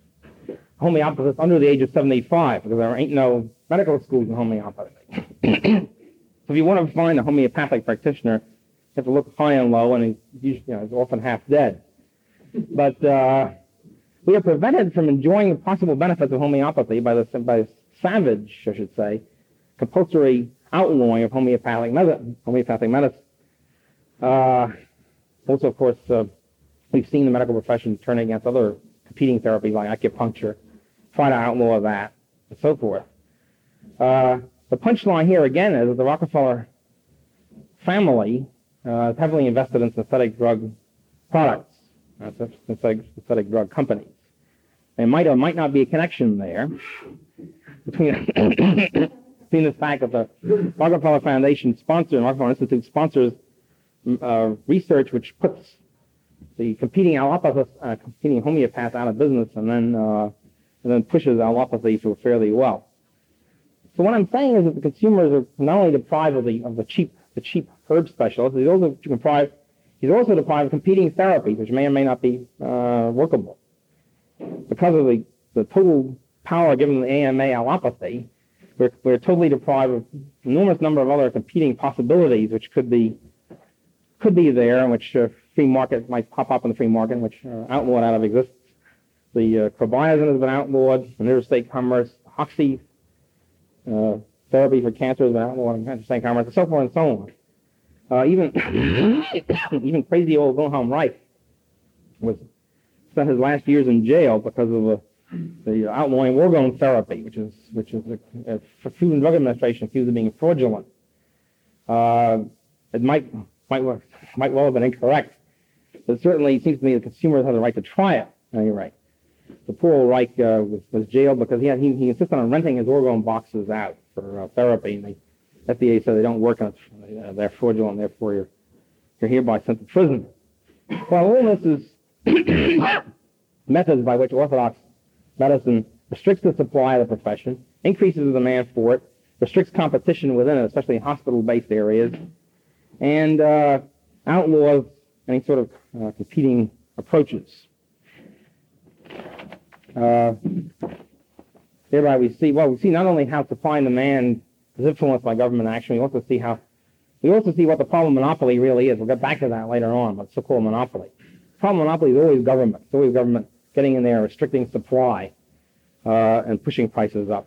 homeopathist under the age of 75 because there ain't no medical schools in homeopathy. [CLEARS THROAT] so if you want to find a homeopathic practitioner, you have to look high and low, and he's, you know, he's often half dead. But uh, we are prevented from enjoying the possible benefits of homeopathy by the by savage, I should say, compulsory outlawing of homeopathic, medicine, homeopathic medicine. Uh, also, of course, uh, we've seen the medical profession turn against other competing therapies like acupuncture, try to outlaw that, and so forth. Uh, the punchline here again is that the Rockefeller family uh, is heavily invested in synthetic drug products, uh, synthetic, synthetic drug companies. There might or might not be a connection there between [COUGHS] seen the fact that the Rockefeller Foundation sponsors Rockefeller Institute sponsors uh, research which puts the competing allopathists, uh, competing homeopaths out of business and then, uh, and then pushes allopathy through fairly well. So what I'm saying is that the consumers are not only deprived of the, of the cheap, the cheap herb specialists, he's also deprived, he's also deprived of competing therapies, which may or may not be, uh, workable. Because of the, the total power given to the AMA allopathy, we're, we're totally deprived of enormous number of other competing possibilities which could be could be there, and which uh, free market might pop up in the free market, which are outlawed out of existence. The uh, has been outlawed in interstate commerce. Oxy uh, therapy for cancer has been outlawed in interstate commerce, and so forth and so on. Uh, even [COUGHS] even crazy old Wilhelm Reich was spent his last years in jail because of a the outlawing orgone therapy, which is which is a, a Food and Drug Administration accused of being fraudulent. Uh, it might might might well have been incorrect, but certainly it seems to me the consumers have the right to try it. No, you're right. the poor old Reich uh, was, was jailed because he had, he, he insisted on renting his orgone boxes out for uh, therapy, and the FDA said they don't work, and uh, they're fraudulent, therefore you're you're hereby sent to prison. Well, all this is [COUGHS] methods by which Orthodox medicine restricts the supply of the profession, increases the demand for it, restricts competition within it, especially in hospital-based areas, and uh, outlaws any sort of uh, competing approaches. Uh, thereby we see, well, we see not only how supply and demand is influenced by government action, we also see how We also see what the problem of monopoly really is. We'll get back to that later on, what so-called monopoly. The problem of monopoly is always government. It's always government getting in there, restricting supply, uh, and pushing prices up.